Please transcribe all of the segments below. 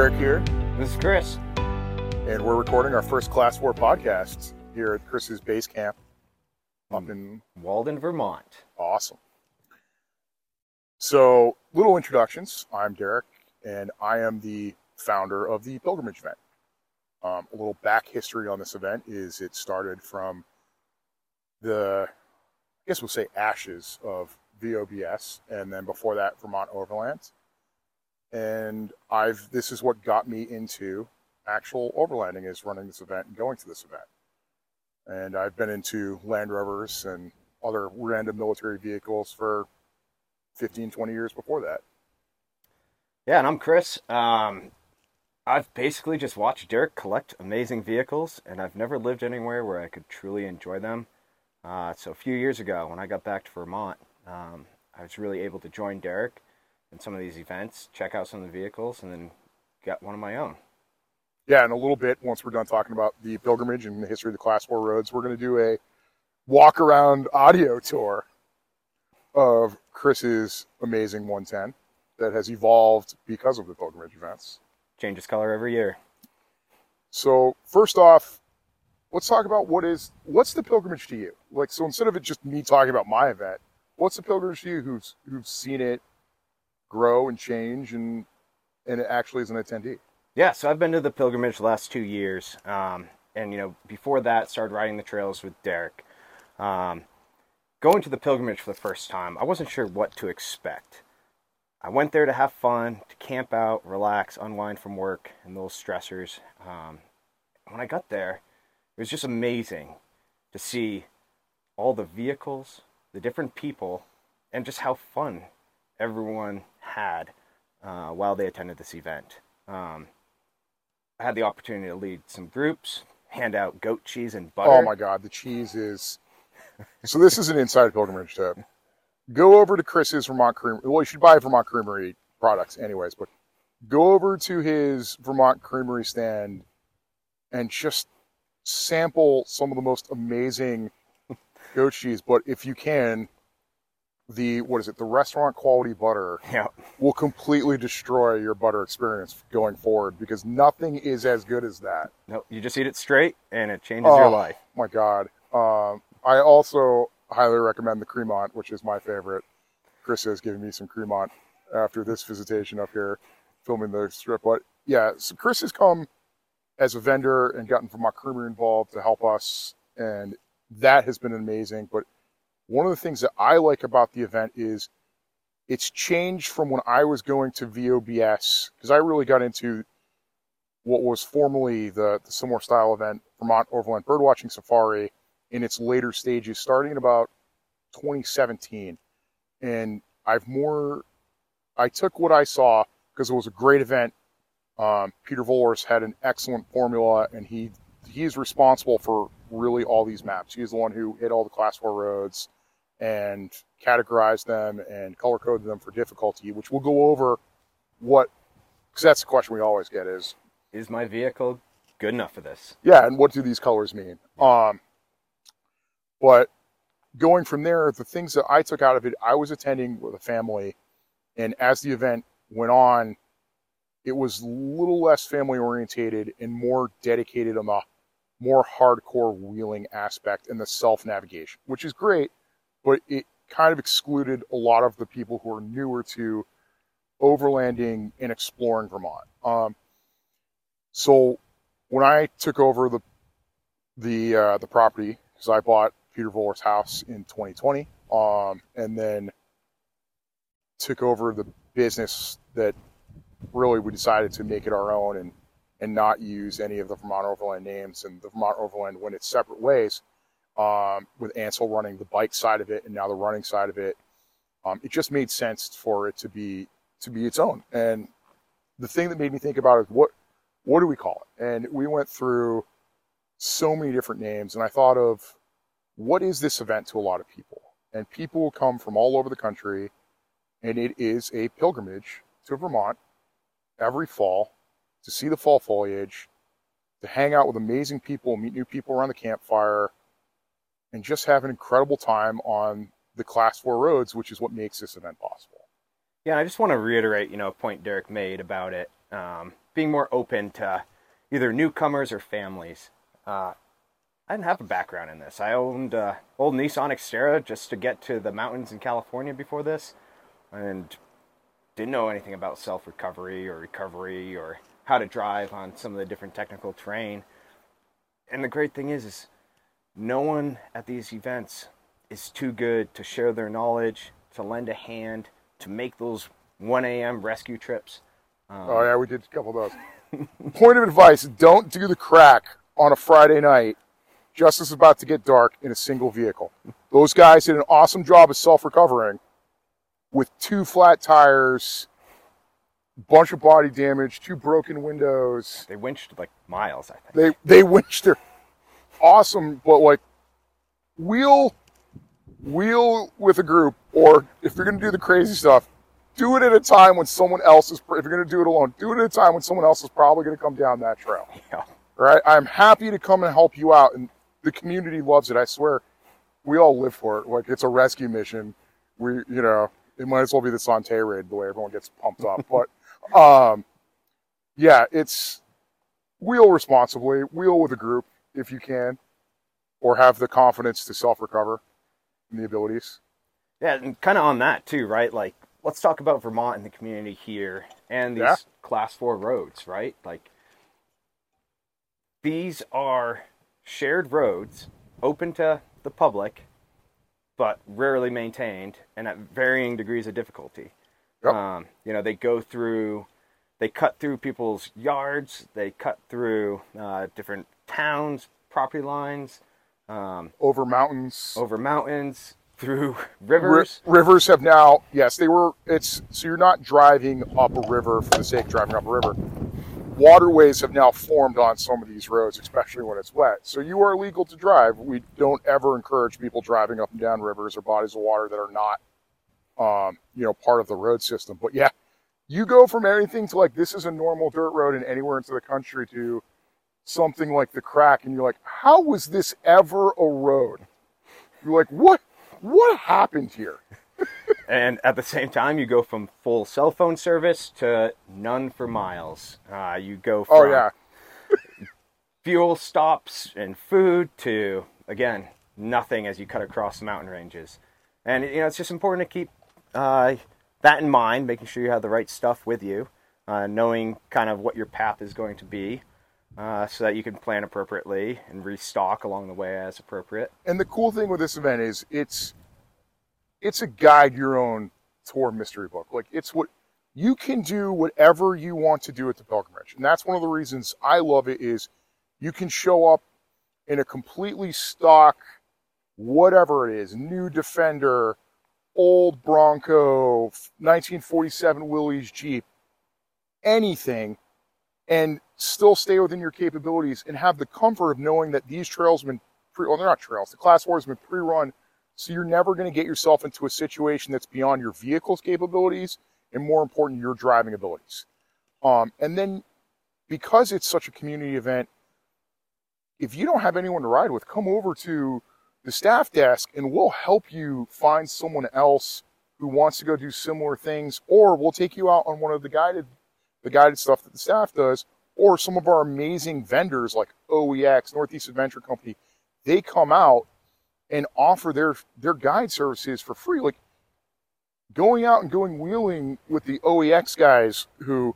Derek here, This is Chris. and we're recording our first Class 4 podcast here at Chris's base camp up in Walden, Vermont. Awesome. So, little introductions. I'm Derek, and I am the founder of the pilgrimage event. Um, a little back history on this event is it started from the, I guess we'll say ashes of VOBS, and then before that, Vermont Overland. And I've this is what got me into actual overlanding is running this event and going to this event. And I've been into Land Rovers and other random military vehicles for 15, 20 years before that. Yeah, and I'm Chris. Um, I've basically just watched Derek collect amazing vehicles, and I've never lived anywhere where I could truly enjoy them. Uh, so a few years ago, when I got back to Vermont, um, I was really able to join Derek in some of these events, check out some of the vehicles, and then get one of my own. Yeah, in a little bit, once we're done talking about the pilgrimage and the history of the Class 4 roads, we're going to do a walk around audio tour of Chris's amazing 110 that has evolved because of the pilgrimage events. Changes color every year. So, first off, let's talk about what is what's the pilgrimage to you? Like, so instead of it just me talking about my event, what's the pilgrimage to you who's who've seen it grow and change and and it actually as an attendee? Yeah, so I've been to the pilgrimage the last two years, um, and you know before that, started riding the trails with Derek. Um, going to the pilgrimage for the first time, I wasn't sure what to expect. I went there to have fun, to camp out, relax, unwind from work and those stressors. Um, when I got there, it was just amazing to see all the vehicles, the different people, and just how fun everyone had uh, while they attended this event. Um, I had the opportunity to lead some groups, hand out goat cheese and butter. Oh my god, the cheese is. So this is an inside pilgrimage tip. Go over to Chris's Vermont Creamery. Well, you should buy Vermont Creamery products, anyways. But go over to his Vermont Creamery stand and just sample some of the most amazing goat cheese. But if you can, the what is it? The restaurant quality butter Yeah, will completely destroy your butter experience going forward because nothing is as good as that. no, you just eat it straight, and it changes your Oh. life. my god. Um, I also highly recommend the Cremont, which is my favorite. Chris has given me some Cremont after this visitation up here, filming the strip. But yeah, so Chris has come as a vendor and gotten Vermont Creamery involved to help us, and that has been amazing. But one of the things that I like about the event is it's changed from when I was going to VOBS because I really got into what was formerly the, the similar style event, Vermont Overland Birdwatching Safari, in its later stages, starting in about 2017. And I've more, I took what I saw because it was a great event. Um, Peter Vollers had an excellent formula, and he he is responsible for really all these maps. He is the one who hit all the Class Four roads and categorize them and color code them for difficulty, which we'll go over. What because that's the question we always get is Is my vehicle good enough for this? yeah, and what do these colors mean? Um, but going from there, the things that I took out of it, I was attending with a family, and as the event went on, it was a little less family orientated and more dedicated on the more hardcore wheeling aspect and the self navigation, which is great, but it kind of excluded a lot of the people who are newer to overlanding and exploring Vermont. Um, so when I took over the the uh, the property, because I bought Peter Voller's house in 2020, um, and then took over the business that really we decided to make it our own and and not use any of the Vermont Overland names. And the Vermont Overland went its separate ways, um, with Ansel running the bike side of it and now the running side of it. Um, it just made sense for it to be to be its own. And the thing that made me think about it is what what do we call it? And we went through so many different names, and I thought of what is this event to a lot of people? And people will come from all over the country, and it is a pilgrimage to Vermont every fall to see the fall foliage, to hang out with amazing people, meet new people around the campfire, and just have an incredible time on the Class 4 roads, which is what makes this event possible. Yeah, I just want to reiterate, you know, a point Derek made about it. um, being more open to either newcomers or families. Uh, I didn't have a background in this. I owned uh, old Nissan Xterra just to get to the mountains in California before this, and didn't know anything about self recovery or recovery or how to drive on some of the different technical terrain. And the great thing is, is no one at these events is too good to share their knowledge, to lend a hand, to make those 1 a.m. rescue trips. Um, oh yeah, we did a couple of those. Point of advice: don't do the crack on a Friday night, just as it's about to get dark, in a single vehicle. Those guys did an awesome job of self-recovering with two flat tires, bunch of body damage, two broken windows. They winched like miles, I think. They they winched their awesome, but like wheel wheel with a group, or if you're gonna do the crazy stuff, do it at a time when someone else is. If you're gonna do it alone, do it at a time when someone else is probably gonna come down that trail. Yeah. Right. I'm happy to come and help you out, and the community loves it. I swear, we all live for it. Like it's a rescue mission. We, you know, it might as well be the Sante raid the way everyone gets pumped up. but um, yeah, it's wheel responsibly, wheel with a group if you can, or have the confidence to self recover and the abilities. Yeah, and kind of on that too, right? Like, let's talk about Vermont and the community here and these yeah. class four roads, right? Like, these are shared roads open to the public but rarely maintained and at varying degrees of difficulty. Yep. Um, you know, they go through, they cut through people's yards, they cut through uh, different towns, property lines, um, over mountains, over mountains, through rivers. rivers have now, yes, they were. It's so you're not driving up a river for the sake of driving up a river waterways have now formed on some of these roads, especially when it's wet. So you are legal to drive. We don't ever encourage people driving up and down rivers or bodies of water that are not, um, you know, part of the road system. But yeah, you go from anything to like this is a normal dirt road and anywhere into the country to something like the crack, and you're like, how was this ever a road? You're like, what? What happened here? and at the same time, you go from full cell phone service to none for miles. Uh, you go oh, from oh, yeah. fuel stops and food to, again, nothing as you cut across the mountain ranges. And, you know, it's just important to keep uh, that in mind, making sure you have the right stuff with you, uh, knowing kind of what your path is going to be. Uh, so that you can plan appropriately and restock along the way as appropriate. And the cool thing with this event is it's it's a guide your own tour mystery book. Like it's what you can do whatever you want to do at the pilgrimage. And that's one of the reasons I love it is you can show up in a completely stock whatever it is, new Defender, old Bronco, 1947 Willys Jeep, anything and still stay within your capabilities and have the comfort of knowing that these trails have been pre well they're not trails, the class four has been pre-run so you're never going to get yourself into a situation that's beyond your vehicle's capabilities and more important, your driving abilities. Um, and then because it's such a community event, if you don't have anyone to ride with, come over to the staff desk and we'll help you find someone else who wants to go do similar things, or we'll take you out on one of the guided the guided stuff that the staff does, or some of our amazing vendors like OEX, Northeast Adventure Company, they come out and offer their their guide services for free. Like going out and going wheeling with the OEX guys who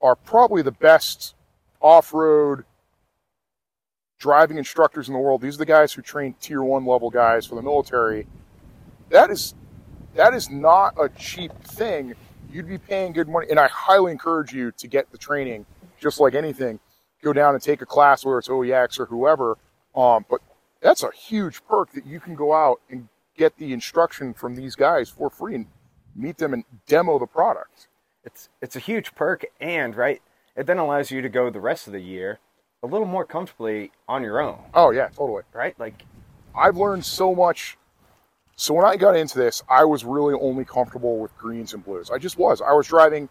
are probably the best off-road driving instructors in the world. These are the guys who train tier one level guys for the military. That is that is not a cheap thing. You'd be paying good money, and I highly encourage you to get the training. Just like anything, go down and take a class, whether it's OEX or whoever. Um, but that's a huge perk that you can go out and get the instruction from these guys for free and meet them and demo the product. It's it's a huge perk and right, it then allows you to go the rest of the year a little more comfortably on your own. Oh yeah, totally. Right? Like I've learned so much so when I got into this, I was really only comfortable with greens and blues. I just was. I was driving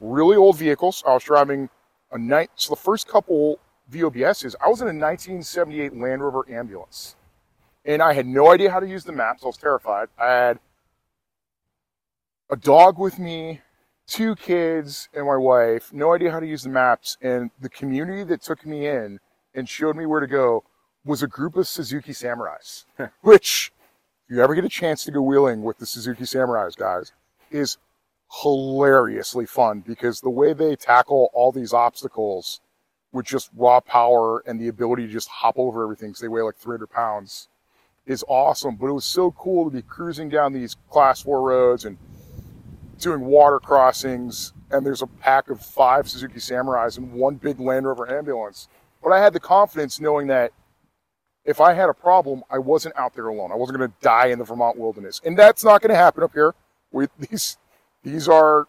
really old vehicles. I was driving a night so the first couple VOBSs, I was in a 1978 Land Rover ambulance. And I had no idea how to use the maps. I was terrified. I had a dog with me two kids and my wife, no idea how to use the maps, and the community that took me in and showed me where to go was a group of Suzuki Samurais, which, if you ever get a chance to go wheeling with the Suzuki Samurais, guys, is hilariously fun because the way they tackle all these obstacles with just raw power and the ability to just hop over everything because they weigh like 300 pounds is awesome. But it was so cool to be cruising down these class four roads and doing water crossings. And there's a pack of five Suzuki Samurais and one big Land Rover ambulance. But I had the confidence knowing that if I had a problem, I wasn't out there alone. I wasn't going to die in the Vermont wilderness. And that's not going to happen up here. We, these, these are,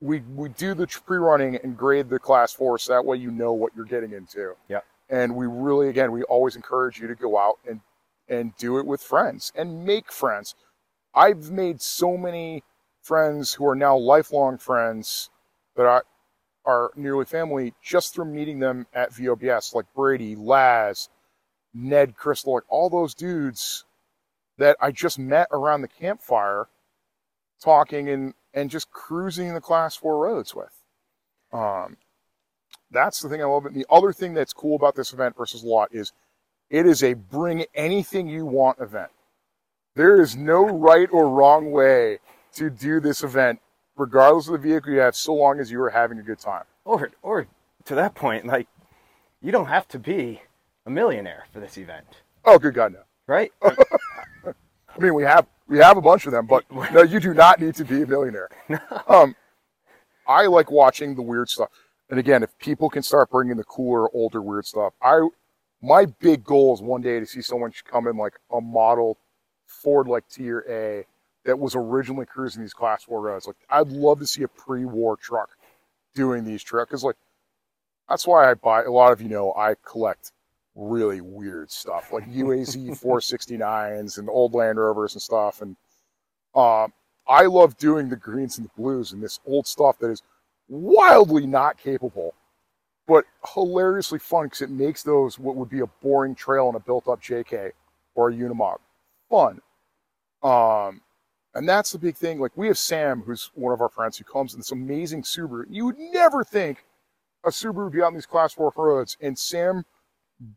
we, we do the pre-running and grade the class four so that way you know what you're getting into. Yeah. And we really, again, we always encourage you to go out and, and do it with friends and make friends. I've made so many friends who are now lifelong friends that I, are nearly family just from meeting them at VOBS, like Brady, Laz, Ned Crystal, like all those dudes that I just met around the campfire talking and, and just cruising the class four roads with. Um, that's the thing I love. And the other thing that's cool about this event versus lot is it is a bring anything you want event. There is no right or wrong way to do this event, regardless of the vehicle you have, so long as you are having a good time. Or, or to that point, like, you don't have to be a millionaire for this event, Oh, good God, no. right? I mean, we have we have a bunch of them, but no, you do not need to be a millionaire. Um, I like watching the weird stuff, and again, if people can start bringing the cooler, older, weird stuff, I my big goal is one day to see someone come in like a model Ford like Tier A that was originally cruising these Class Four roads. Like, I'd love to see a pre-war truck doing these trucks because like that's why I buy. A lot of you know I collect really weird stuff like UAZ 469s and old Land Rovers and stuff. And um, I love doing the greens and the blues and this old stuff that is wildly not capable, but hilariously fun because it makes those what would be a boring trail in a built-up JK or a Unimog fun. Um, and that's the big thing. Like we have Sam, who's one of our friends, who comes in this amazing Subaru. You would never think a Subaru would be on these class four roads, and Sam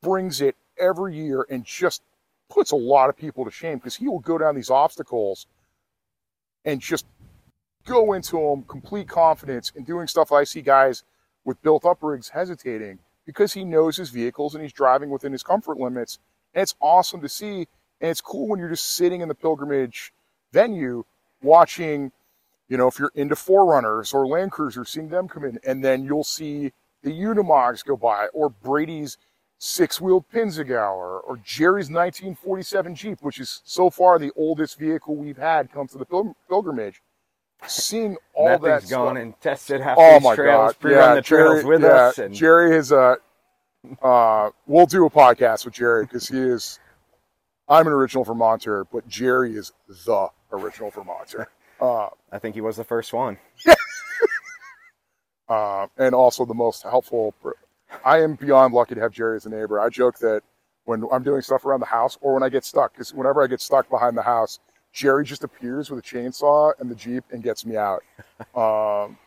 brings it every year and just puts a lot of people to shame because he will go down these obstacles and just go into them complete confidence and doing stuff I see guys with built up rigs hesitating because he knows his vehicles and he's driving within his comfort limits. And it's awesome to see. And it's cool when you're just sitting in the pilgrimage venue watching, you know, if you're into 4Runners or Land Cruisers, seeing them come in, and then you'll see the Unimogs go by or Brady's six-wheeled Pinzgauer or Jerry's 1947 Jeep, which is so far the oldest vehicle we've had come to the pil- pilgrimage. Seeing all that thing's gone and tested half Oh these trails, god! pre-run Yeah, the trails Jerry, with yeah, us, and Jerry is uh, uh, we'll do a podcast with Jerry because he is. I'm an original Vermonter, but Jerry is the original Vermonter. Uh, I think he was the first one. uh, and also the most helpful. I am beyond lucky to have Jerry as a neighbor. I joke that when I'm doing stuff around the house or when I get stuck, because whenever I get stuck behind the house, Jerry just appears with a chainsaw and the Jeep and gets me out. Um,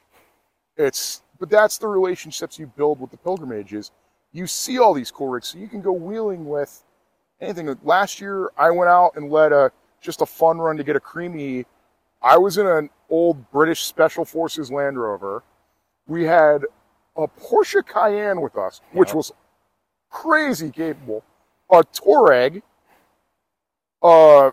it's, but that's the relationships you build with the pilgrimages. You see all these cool rigs, so you can go wheeling with anything. Last year, I went out and led a just a fun run to get a creamy. I was in an old British Special Forces Land Rover. We had a Porsche Cayenne with us, which was crazy capable. A Touareg, uh,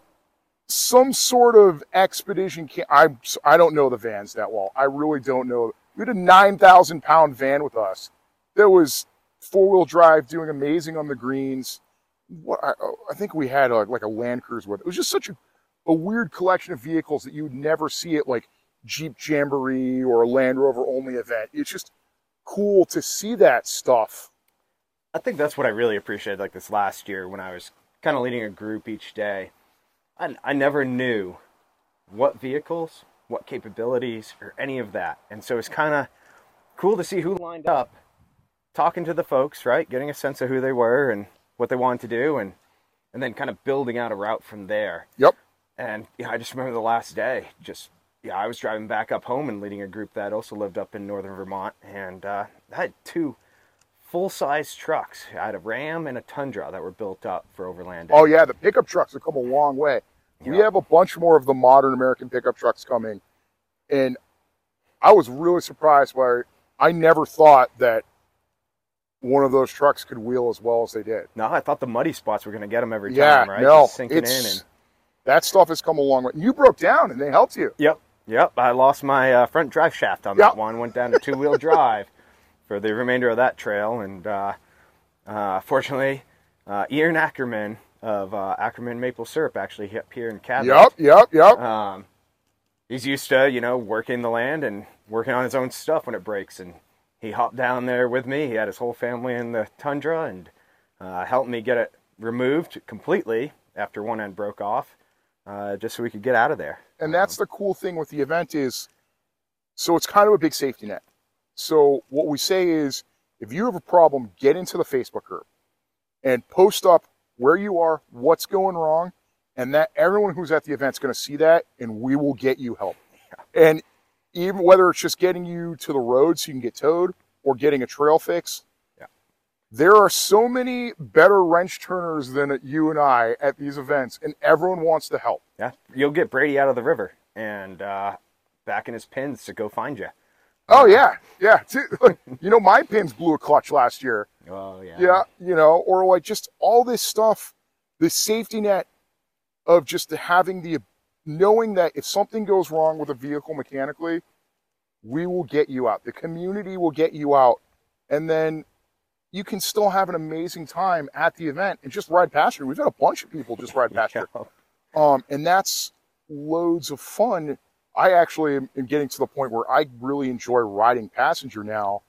some sort of expedition. Ca- I I don't know the vans that well. I really don't know. We had a nine thousand pound van with us that was four wheel drive, doing amazing on the greens. What I, I think we had a, like a Land Cruiser with it. It was just such a, a weird collection of vehicles that you would never see at like Jeep Jamboree or a Land Rover only event. It's just cool to see that stuff. I think that's what I really appreciated like this last year when I was kind of leading a group each day. I, I never knew what vehicles, what capabilities, or any of that. And so it's kind of cool to see who lined up, talking to the folks, right? Getting a sense of who they were and what they wanted to do, and, and then kind of building out a route from there. Yep. And yeah, I just remember the last day, just yeah, I was driving back up home and leading a group that also lived up in northern Vermont, and uh, I had two full-size trucks. I had a Ram and a Tundra that were built up for overlanding. Oh yeah, the pickup trucks have come a long way. We have a bunch more of the modern American pickup trucks coming, and I was really surprised by. I never thought that one of those trucks could wheel as well as they did. No, I thought the muddy spots were going to get them every Yeah, time, right? no, Just sinking it's in and that stuff has come a long way. You broke down, and they helped you. Yep, yep. I lost my uh, front drive shaft on Yep. that one. Went down to two wheel drive for the remainder of that trail, and uh, uh, fortunately, uh, Ian Ackerman of uh, Ackerman Maple Syrup actually up here in Cabot. Yep, yep, yep. Um, he's used to you know working the land and working on his own stuff when it breaks, and he hopped down there with me. He had his whole family in the tundra and uh, helped me get it removed completely after one end broke off, uh, just so we could get out of there. and that's the cool thing with the event is so it's kind of a big safety net so what we say is if you have a problem get into the facebook group and post up where you are what's going wrong and that everyone who's at the event is going to see that and we will get you help and even whether it's just getting you to the road so you can get towed or getting a trail fix. There are so many better wrench turners than you and I at these events, and everyone wants to help. Yeah, you'll get Brady out of the river and uh, back in his Pinz to go find you. Oh yeah, yeah. you know, my Pinz blew a clutch last year. Oh yeah. Yeah, you know, or like just all this stuff, the safety net of just having the knowing that if something goes wrong with a vehicle mechanically, we will get you out. The community will get you out, and then you can still have an amazing time at the event and just ride past you. We've had a bunch of people just ride past. Yeah. Um, and that's loads of fun. I actually am am getting to the point where I really enjoy riding passenger now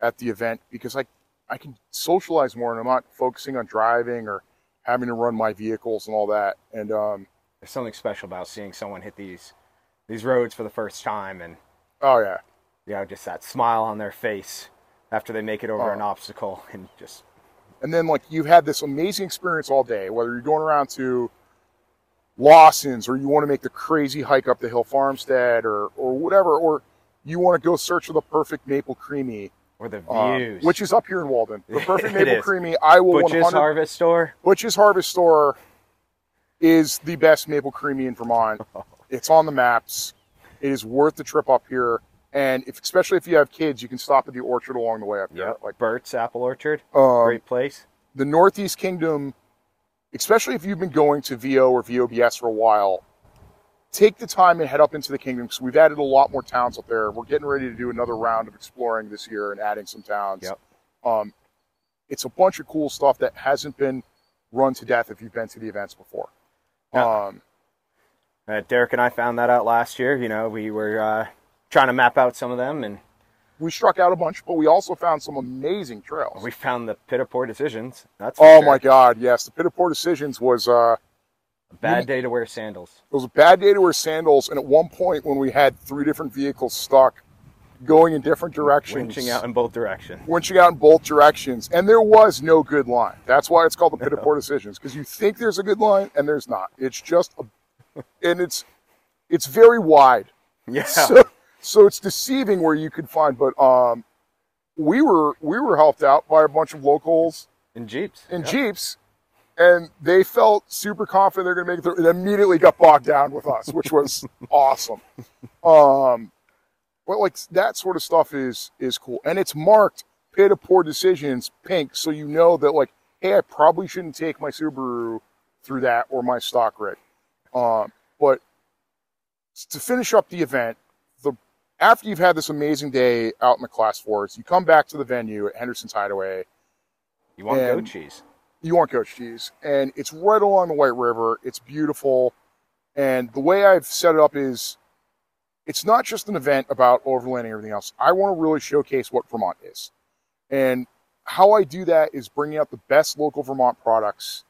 at the event because I, I can socialize more and I'm not focusing on driving or having to run my vehicles and all that. And um, There's something special about seeing someone hit these these roads for the first time and oh yeah, you know just that smile on their face after they make it over Oh. an obstacle and just and then like you've had this amazing experience all day, whether you're going around to Lawson's or you want to make the crazy hike up the hill Farmstead or or whatever, or you want to go search for the perfect maple creamy. or the um, views. which is up here in Walden. The perfect maple creamy. I will Butch's 100 Harvest Store. Butch's Harvest Store is the best maple creamy in Vermont. It's on the maps. It is worth the trip up here. And if, especially if you have kids, you can stop at the orchard along the way up here. Yep. Like Burt's Apple Orchard. um, Great place. the Northeast Kingdom, especially if you've been going to VO or VOBS for a while, take the time and head up into the kingdom because we've added a lot more towns up there. We're getting ready to do another round of exploring this year and adding some towns. Yep. Um, it's a bunch of cool stuff that hasn't been run to death if you've been to the events before. Yeah. Um, Uh, Derek and I found that out last year. You know, we were uh, trying to map out some of them, and we struck out a bunch, but we also found some amazing trails. we found the pit of poor decisions. That's oh sure. my God, yes! The Pit of Poor Decisions was uh, A bad day to wear sandals. it was a bad day to wear sandals, and at one point when we had three different vehicles stuck, going in different directions, Winching out in both directions. winching out in both directions, and there was no good line. That's why it's called the Pit of Poor Decisions because you think there's a good line and there's not. It's just, a, and it's it's very wide. Yeah. so, so it's deceiving where you could find but um we were we were helped out by a bunch of locals in Jeeps. in jeeps and they felt super confident they're going to make it through. And immediately got bogged down with us which was awesome. Um but like that sort of stuff is is cool. And it's marked pit of poor decisions pink so you know that like hey i probably shouldn't take my subaru through that or my stock rig. Um but to finish up the event after you've had this amazing day out in the class fours you come back to the venue at henderson's hideaway. You want goat cheese? you want goat cheese. And it's right along the white river. It's beautiful. And the way i've set it up is it's not just an event about overlanding and everything else. I want to really showcase what vermont is. And how i do that is bringing out the best local vermont products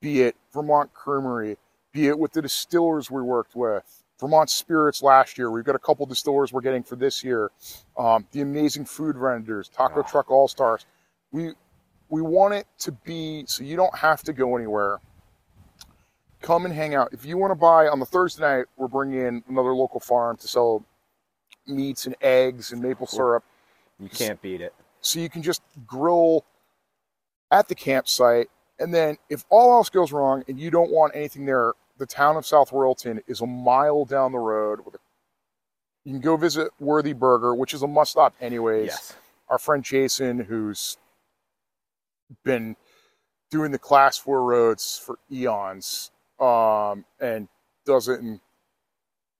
be it vermont creamery be it with the distillers we worked with vermont spirits last year we've got a couple distillers we're getting for this year um, the amazing food vendors taco Ah. truck all stars we we want it to be so you don't have to go anywhere come and hang out. If you want to buy on the Thursday night, we're bringing in another local farm to sell meats and eggs and maple syrup. You can't beat it. So you can just grill at the campsite. And then if all else goes wrong and you don't want anything there, the town of South Royalton is a mile down the road. With a, you can go visit Worthy Burger, which is a must stop anyways. Yes. Our friend Jason, who's been doing the class four roads for eons, um, and does it in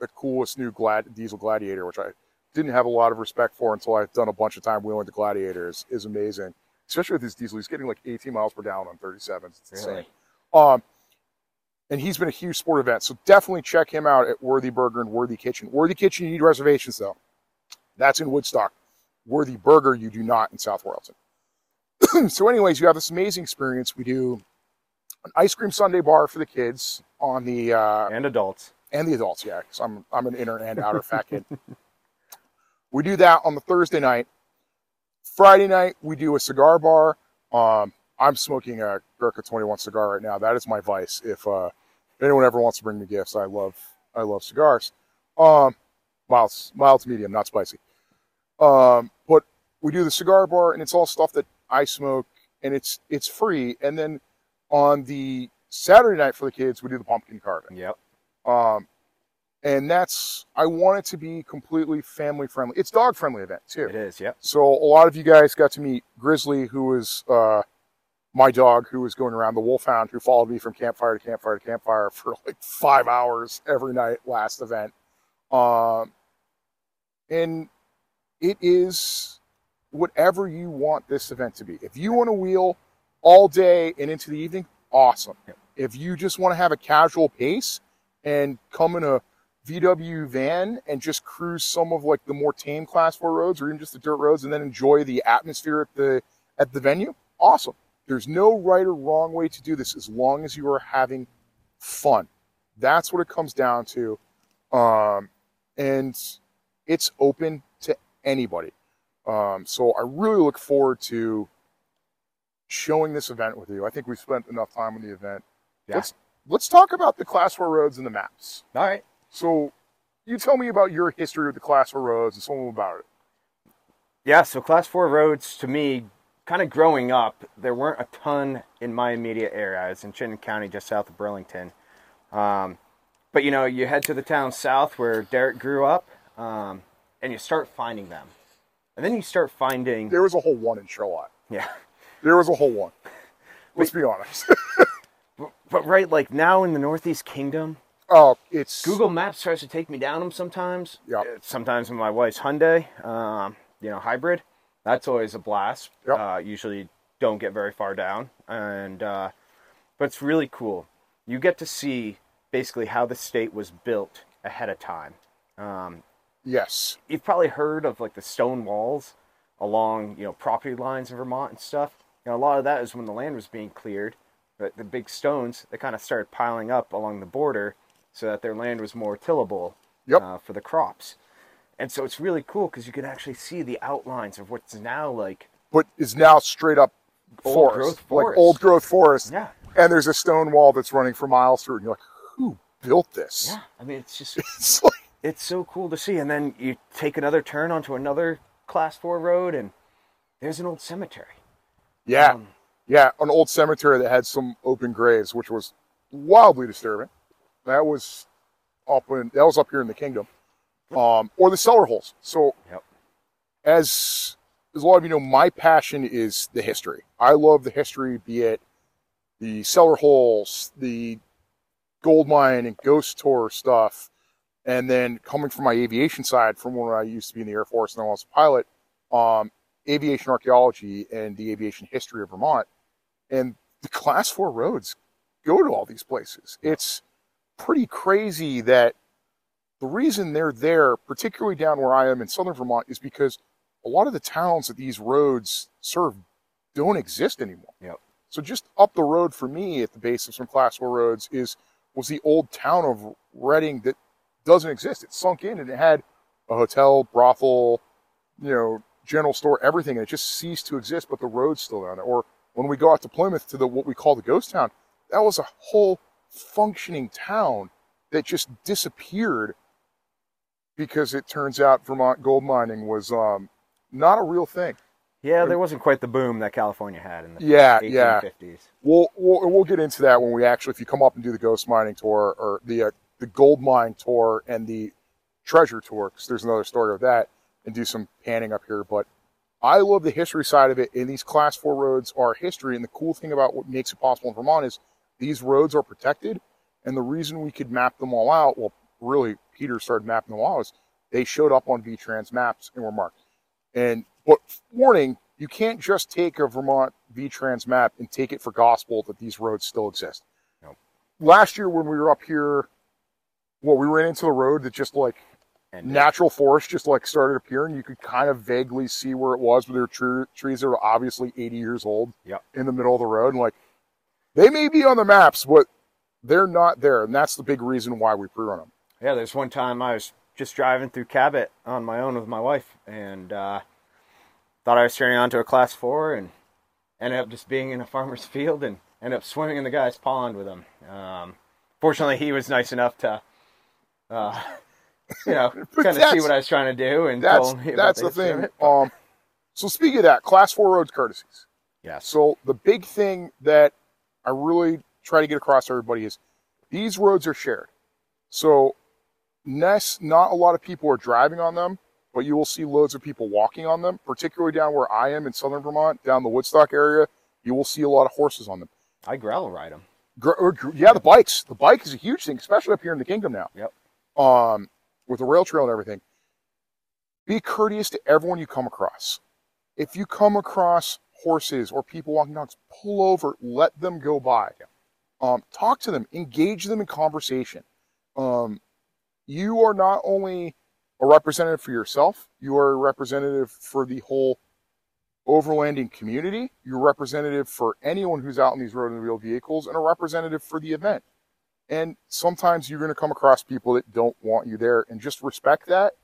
the coolest new glad diesel gladiator, which I didn't have a lot of respect for until I've done a bunch of time wheeling the gladiators, is amazing. Especially with his diesel, he's getting like 18 miles per gallon on 37s. It's insane. Really? Um, and he's been a huge sport event, so definitely check him out at Worthy Burger and Worthy Kitchen. Worthy Kitchen, you need reservations though. That's in Woodstock. Worthy Burger, you do not in South Royalton. so, anyways, you have this amazing experience. We do an ice cream Sunday bar for the kids on the uh, And adults. and the adults, yeah, because I'm I'm an inner and outer fat kid. We do that on the Thursday night. Friday night we do a cigar bar. Um, I'm smoking a Gurkha 21 cigar right now. That is my vice. If uh, if anyone ever wants to bring me gifts, I love I love cigars. Um, mild mild to medium, not spicy. Um, but we do the cigar bar, and it's all stuff that I smoke, and it's it's free. And then on the Saturday night for the kids, we do the pumpkin carving. Yep. Um, and that's I want it to be completely family friendly. It's dog friendly event too. It is. Yep. So a lot of you guys got to meet Grizzly, who was uh, my dog, who was going around the Wolfhound, who followed me from campfire to campfire to campfire for like five hours every night last event. Um, and it is whatever you want this event to be. If you want to wheel all day and into the evening, awesome. If you just want to have a casual pace and come in a VW van and just cruise some of like the more tame class four roads or even just the dirt roads and then enjoy the atmosphere at the at the venue, awesome. There's no right or wrong way to do this as long as you are having fun. That's what it comes down to. Um, and it's open to anybody. Um, so I really look forward to showing this event with you. I think we've spent enough time on the event. Yeah. Let's let's talk about the class four roads and the maps. All right. So you tell me about your history with the class four roads and some about it. Yeah, so class four roads to me, kind of growing up, there weren't a ton in my immediate area. I was in Chittenden County, just south of Burlington. Um, but you know, you head to the town south where Derek grew up, um, and you start finding them. And then you start finding, There was a whole one in Charlotte. yeah. There was a whole one. Let's be honest. But, but right, like now in the Northeast Kingdom, oh, it's Google Maps tries to take me down them sometimes. Yep. Uh, Sometimes in my wife's Hyundai, um, you know, hybrid. That's always a blast. Yep. Uh, usually don't get very far down, and uh, but it's really cool. You get to see basically how the state was built ahead of time. Um, Yes. you've probably heard of like the stone walls along you know property lines in Vermont and stuff. You know, a lot of that is when the land was being cleared. But the big stones they kind of started piling up along the border so that their land was more tillable Yep. uh, for the crops. And so it's really cool because you can actually see the outlines of what's now like what is now straight up Old forest, growth like old growth forest. yeah And there's a stone wall that's running for miles through, and you're like, who built this? yeah. I mean it's just It's like, it's so cool to see. And then you take another turn onto another class four road and there's an old cemetery. yeah, Um, yeah, an old cemetery that had some open graves, which was wildly disturbing. That was up in that was up here in the kingdom, um, or the cellar holes. So Yep. as as a lot of you know, my passion is the history. I love the history, be it the cellar holes, the gold mine and ghost tour stuff, and then coming from my aviation side, from when I used to be in the Air Force and I was a pilot, um, aviation archaeology and the aviation history of Vermont, and the class four roads go to all these places. It's pretty crazy that the reason they're there, particularly down where I am in southern Vermont, is because a lot of the towns that these roads serve don't exist anymore. Yep. So just up the road for me at the base of some class four roads is was the old town of Reading that doesn't exist. It sunk in and it had a hotel, brothel, you know, general store, everything, and it just ceased to exist, but the road's still down there. Or when we go out to Plymouth to the what we call the ghost town, that was a whole functioning town that just disappeared because it turns out Vermont gold mining was um, not a real thing. Yeah, there wasn't quite the boom that California had in the Yeah, yeah. 1850s. We'll, we'll we'll get into that when we actually, if you come up and do the ghost mining tour or the uh, the gold mine tour and the treasure tour, because there's another story of that, and do some panning up here. But I love the history side of it, and these class four roads are history. And the cool thing about what makes it possible in Vermont is these roads are protected, and the reason we could map them all out, well, really, Peter started mapping the is they showed up on VTrans maps and were marked. And but warning, you can't just take a Vermont VTrans map and take it for gospel that these roads still exist. Nope. Last year when we were up here, well, we ran into the road that just like And natural forest just like started appearing. You could kind of vaguely see where it was, but there were tre- trees that were obviously 80 years old Yep. in the middle of the road. And like, they may be on the maps, but they're not there. And that's the big reason why we pre-run them. Yeah, there's one time I was just driving through Cabot on my own with my wife, and uh, thought I was turning onto a class four, and ended up just being in a farmer's field, and ended up swimming in the guy's pond with him. Um, fortunately, he was nice enough to, uh, you know, kind of see what I was trying to do, and That's, told me that's the thing. Um, so speaking of that, class four roads courtesies. Yeah. So the big thing that I really try to get across to everybody is these roads are shared. So Ness, not a lot of people are driving on them, but you will see loads of people walking on them, particularly down where I am in southern Vermont, down the Woodstock area. You will see a lot of horses on them. I gravel ride them. Gr- or yeah, the bikes. The bike is a huge thing, especially up here in the kingdom now. Yep. Um, with the rail trail and everything. Be courteous to everyone you come across. If you come across horses or people walking dogs, pull over, let them go by. Um, talk to them, engage them in conversation. Um, you are not only a representative for yourself, you are a representative for the whole overlanding community. You're a representative for anyone who's out in these road and wheel vehicles, and a representative for the event. And sometimes you're going to come across people that don't want you there, and just respect that.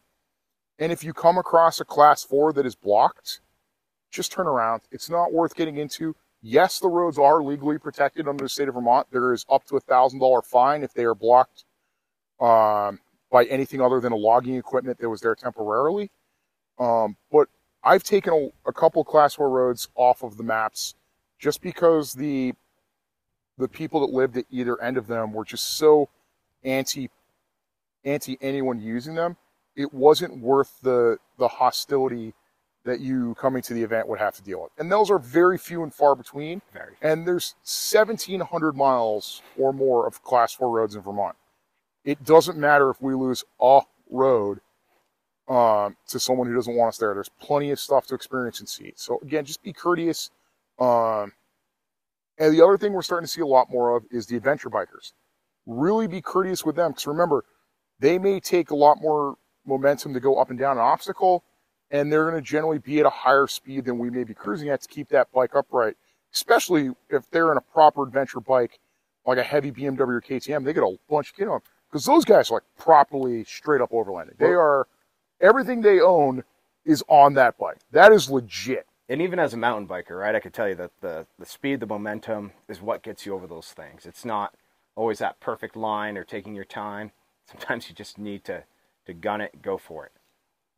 And if you come across a class four that is blocked, just turn around. It's not worth getting into. Yes, the roads are legally protected under the state of Vermont. There is up to a thousand dollar fine if they are blocked um, by anything other than a logging equipment that was there temporarily. Um, but I've taken a, a couple class four roads off of the maps just because the the people that lived at either end of them were just so anti anti anyone using them. It wasn't worth the the hostility that you coming to the event would have to deal with. And those are very few and far between. Very. And there's 1,700 miles or more of class four roads in Vermont. It doesn't matter if we lose a road um, to someone who doesn't want us there. There's plenty of stuff to experience and see. So again, just be courteous. Um, and the other thing we're starting to see a lot more of is the adventure bikers. Really be courteous with them because remember, they may take a lot more momentum to go up and down an obstacle, and they're going to generally be at a higher speed than we may be cruising at to keep that bike upright. Especially if they're in a proper adventure bike, like a heavy BMW or KTM, they get a bunch of kit on because those guys are like properly straight up overlanding. They are everything they own is on that bike. That is legit. And even as a mountain biker, right, I could tell you that the, the speed, the momentum is what gets you over those things. It's not always that perfect line or taking your time. Sometimes you just need to, to gun it, go for it.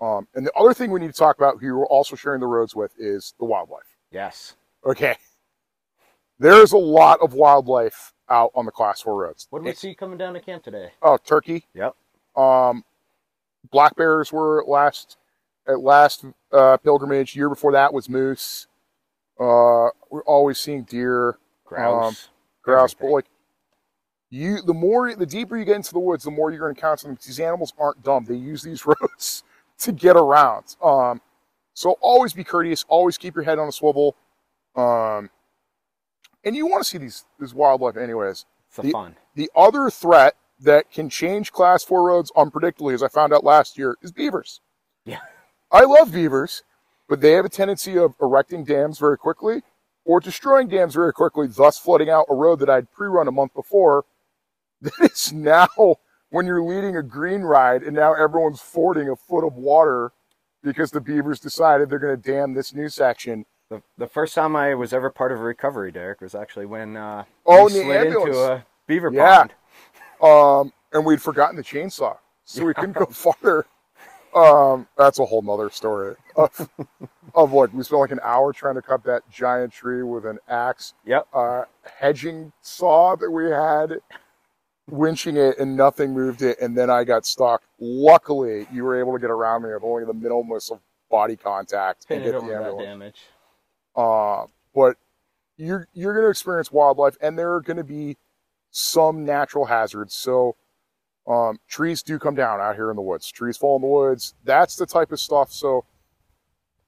Um, and the other thing we need to talk about, who we're also sharing the roads with, is the wildlife. Yes. Okay, there's a lot of wildlife out on the class four roads. What did we see coming down to camp today? Oh, turkey. Yep. Um, black bears were at last at last uh, pilgrimage. Year before that was moose. Uh, we're always seeing deer, Grouse. grouse, but like you, the more the deeper you get into the woods, the more you're going to encounter them. These animals aren't dumb; they use these roads to get around. Um, so always be courteous. Always keep your head on a swivel. Um, and you want to see these this wildlife anyways. it's the, fun. The other threat that can change class four roads unpredictably, as I found out last year, is beavers. Yeah. I love beavers, but they have a tendency of erecting dams very quickly or destroying dams very quickly, thus flooding out a road that I'd pre-run a month before. That is now when you're leading a green ride and now everyone's fording a foot of water because the beavers decided they're going to dam this new section. The, the first time I was ever part of a recovery, Derek, was actually when uh, Oh, we in the slid ambulance. into a Beaver Yeah. Pond. Um, and we'd forgotten the chainsaw, so we couldn't go farther. Um, that's a whole nother story of, of like we spent like an hour trying to cut that giant tree with an axe, Yep. uh, hedging saw that we had, winching it, and nothing moved it. And then I got stuck. Luckily, you were able to get around me with only the minimalist of body contact and get the ambulance. damage. Uh, but you're you're going to experience wildlife, and there are going to be some natural hazards. So um, trees do come down out here in the woods. Trees fall in the woods. That's the type of stuff. So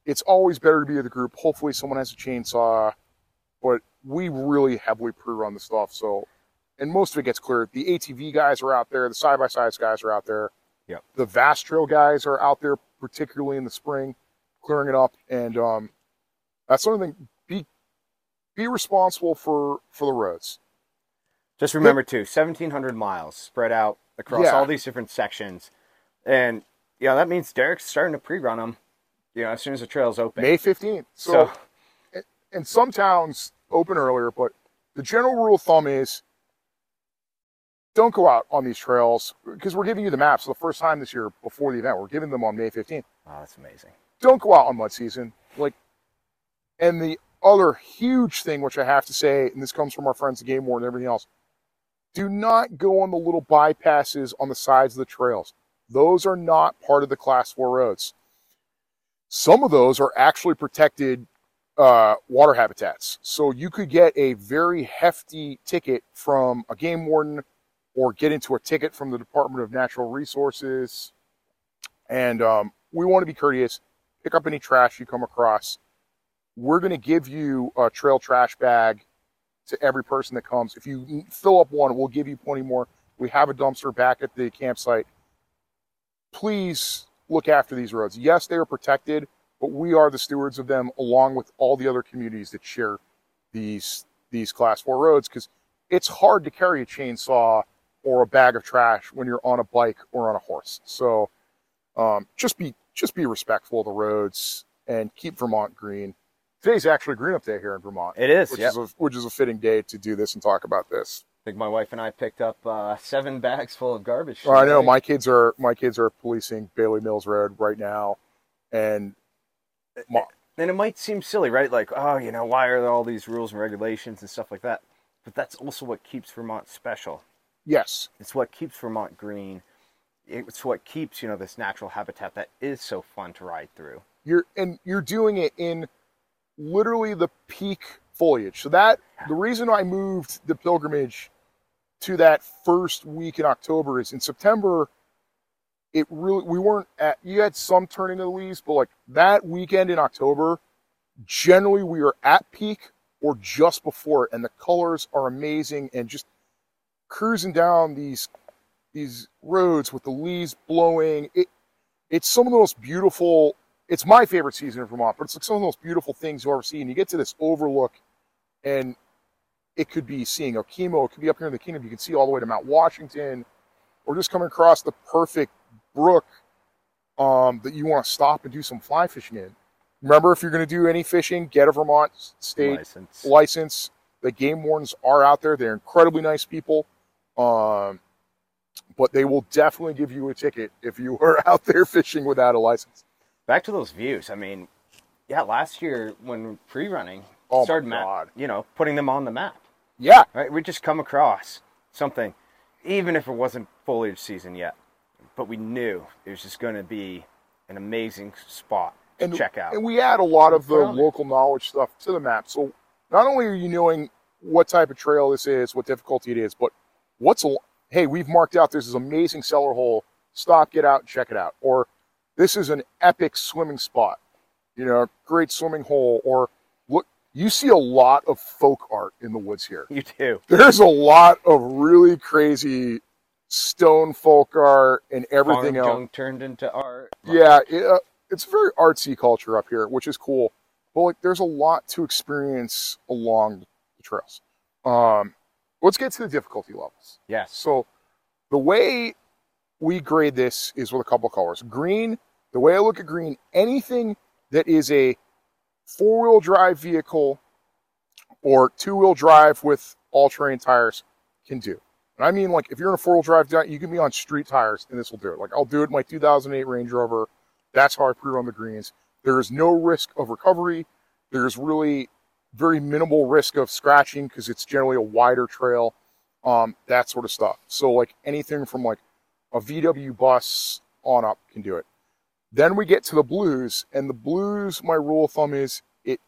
it's always better to be with a group. Hopefully, someone has a chainsaw. But we really heavily pre-run the stuff. So, and most of it gets cleared. The ATV guys are out there. The side-by-sides guys are out there. Yep. The Vast Trail guys are out there, particularly in the spring, clearing it up. And um, that's something. Be be responsible for for the roads. Just remember too, 1,700 miles spread out across Yeah. all these different sections, and yeah, that means Derek's starting to pre-run them. You know, as soon as the trail's open. May fifteenth. So, So- and some towns open earlier, but the general rule of thumb is don't go out on these trails because we're giving you the maps for the first time this year before the event. We're giving them on May fifteenth. Oh, that's amazing. don't go out on mud season. Like, and the other huge thing, which I have to say, and this comes from our friends at Game Warden and everything else, do not go on the little bypasses on the sides of the trails. Those are not part of the Class Four roads. Some of those are actually protected uh, water habitats, so you could get a very hefty ticket from a game warden, or get into a ticket from the Department of Natural Resources. And um, we want to be courteous pick up any trash you come across. We're going to give you a trail trash bag to every person that comes. If you fill up one, we'll give you plenty more. We have a dumpster back at the campsite. Please look after these roads. Yes, they are protected, but we are the stewards of them along with all the other communities that share these these class 4 roads cuz it's hard to carry a chainsaw or a bag of trash when you're on a bike or on a horse. So um, just be just be respectful of the roads and keep Vermont green. Today's actually Green Up Day here in Vermont, It is. which Yep. is a, which is a fitting day to do this and talk about this. I think my wife and I picked up uh, seven bags full of garbage. Well, I know my kids are my kids are policing Bailey Mills Road right now, and my, And it might seem silly, right? Like, oh, you know, why are there all these rules and regulations and stuff like that? But that's also what keeps Vermont special. yes, It's what keeps Vermont green. It's what keeps, you know, this natural habitat that is so fun to ride through. you're and you're doing it in literally the peak foliage. So that the reason I moved the pilgrimage to that first week in October is in September. It really we weren't at. You had some turning of the leaves, but like that weekend in October, generally we are at peak or just before it, and the colors are amazing. And just cruising down these these roads with the leaves blowing, it it's some of the most beautiful it's my favorite season in Vermont, but it's like some of the most beautiful things you'll ever see. And you get to this overlook, and it could be seeing Okemo, it could be up here in the kingdom. You can see all the way to Mount Washington, or just coming across the perfect brook um, that you want to stop and do some fly fishing in. Remember, if you're going to do any fishing, get a Vermont state License. license. The game wardens are out there. They're incredibly nice people. Um, but they will definitely give you a ticket if you are out there fishing without a license. Back to those views. I mean, yeah, last year when pre-running, Oh started map, you know, putting them on the map. Yeah, Right? We just come across something, even if it wasn't foliage season yet, but we knew it was just going to be an amazing spot to and check out. And we add a lot of the local knowledge stuff to the map. So not only are you knowing what type of trail this is, what difficulty it is, but what's a hey, we've marked out there's this amazing cellar hole. Stop, get out, and check it out. Or this is an epic swimming spot. You know, great swimming hole. Or look, you see a lot of folk art in the woods here. you do. There's a lot of really crazy stone folk art and everything Farm else. turned into art. Yeah, it, uh, it's very artsy culture up here, which is cool. But like, there's a lot to experience along the trails. Um, let's get to the difficulty levels. Yes. So, the way we grade this is with a couple colors. Green. The way I look at green, anything that is a four-wheel drive vehicle or two-wheel drive with all-terrain tires can do. And I mean, like, if you're in a four wheel drive, you can be on street tires and this will do it. Like, I'll do it in my 2008 Range Rover. That's how I pre run the greens. There is no risk of recovery. There's really very minimal risk of scratching because it's generally a wider trail, um, that sort of stuff. So, like, anything from like a VW bus on up can do it. Then we get to the blues, and the blues, my rule of thumb is it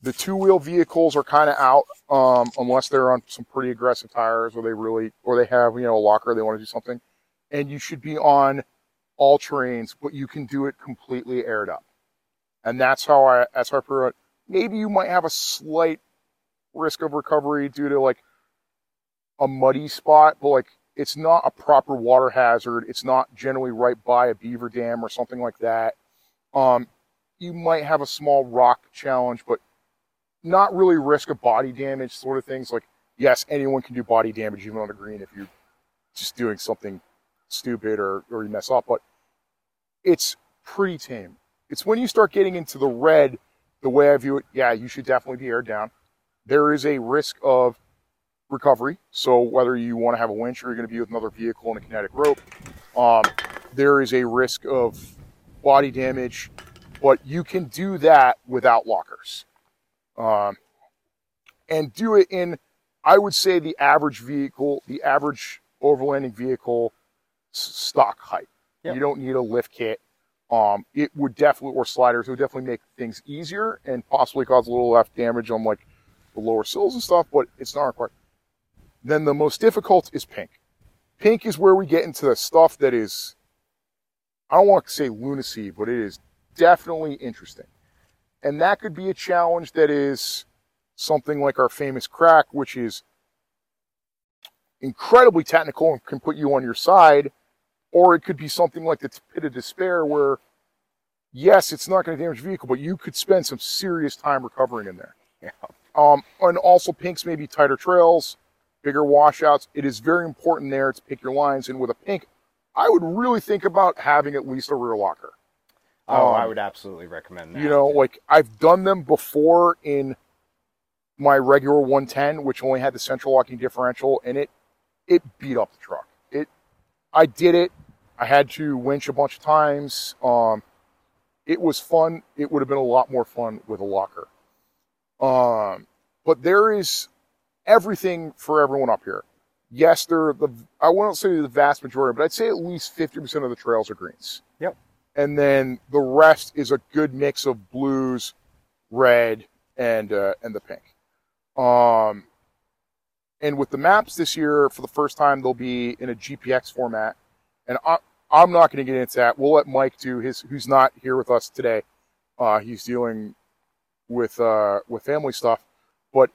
the two wheel vehicles are kind of out um, unless they're on some pretty aggressive tires or they really or they have you know a locker they want to do something, and you should be on all terrains, but you can do it completely aired up, and that's how I that's how I prefer it. Maybe you might have a slight risk of recovery due to like a muddy spot, but like it's not a proper water hazard. It's not generally right by a beaver dam or something like that. Um, you might have a small rock challenge, but not really risk of body damage sort of things. Like, yes, anyone can do body damage even on the green if you're just doing something stupid or, or you mess up, but it's pretty tame. It's when you start getting into the red, the way I view it, yeah, you should definitely be aired down. There is a risk of recovery. So whether you want to have a winch or you're going to be with another vehicle and a kinetic rope, um, there is a risk of body damage, but you can do that without lockers. Um, and do it in, I would say, the average vehicle, the average overlanding vehicle stock height. Yep. You don't need a lift kit. Um, it would definitely, or sliders, it would definitely make things easier and possibly cause a little less damage on like the lower sills and stuff, but it's not required. Then the most difficult is pink. Pink is where we get into the stuff that is, I don't want to say lunacy, but it is definitely interesting. And that could be a challenge that is something like our famous crack, which is incredibly technical and can put you on your side. Or it could be something like the pit of despair where, yes, it's not going to damage the vehicle, but you could spend some serious time recovering in there. Yeah. Um, and also pinks maybe tighter trails bigger washouts. It is very important there to pick your lines. And with a pink, I would really think about having at least a rear locker. Oh, um, I would absolutely recommend that. You know, like I've done them before in my regular 110, which only had the central locking differential, and it it beat up the truck. It, I did it. I had to winch a bunch of times. Um, it was fun. It would have been a lot more fun with a locker. Um, but there is everything for everyone up here. Yes, they're the, I won't say the vast majority, but I'd say at least 50% of the trails are greens. Yep. And then the rest is a good mix of blues, red, and, uh, and the pink. Um, and with the maps this year, for the first time, they'll be in a GPX format. And I, I'm not going to get into that. We'll let Mike do his, who's not here with us today. Uh, he's dealing with, uh, with family stuff. But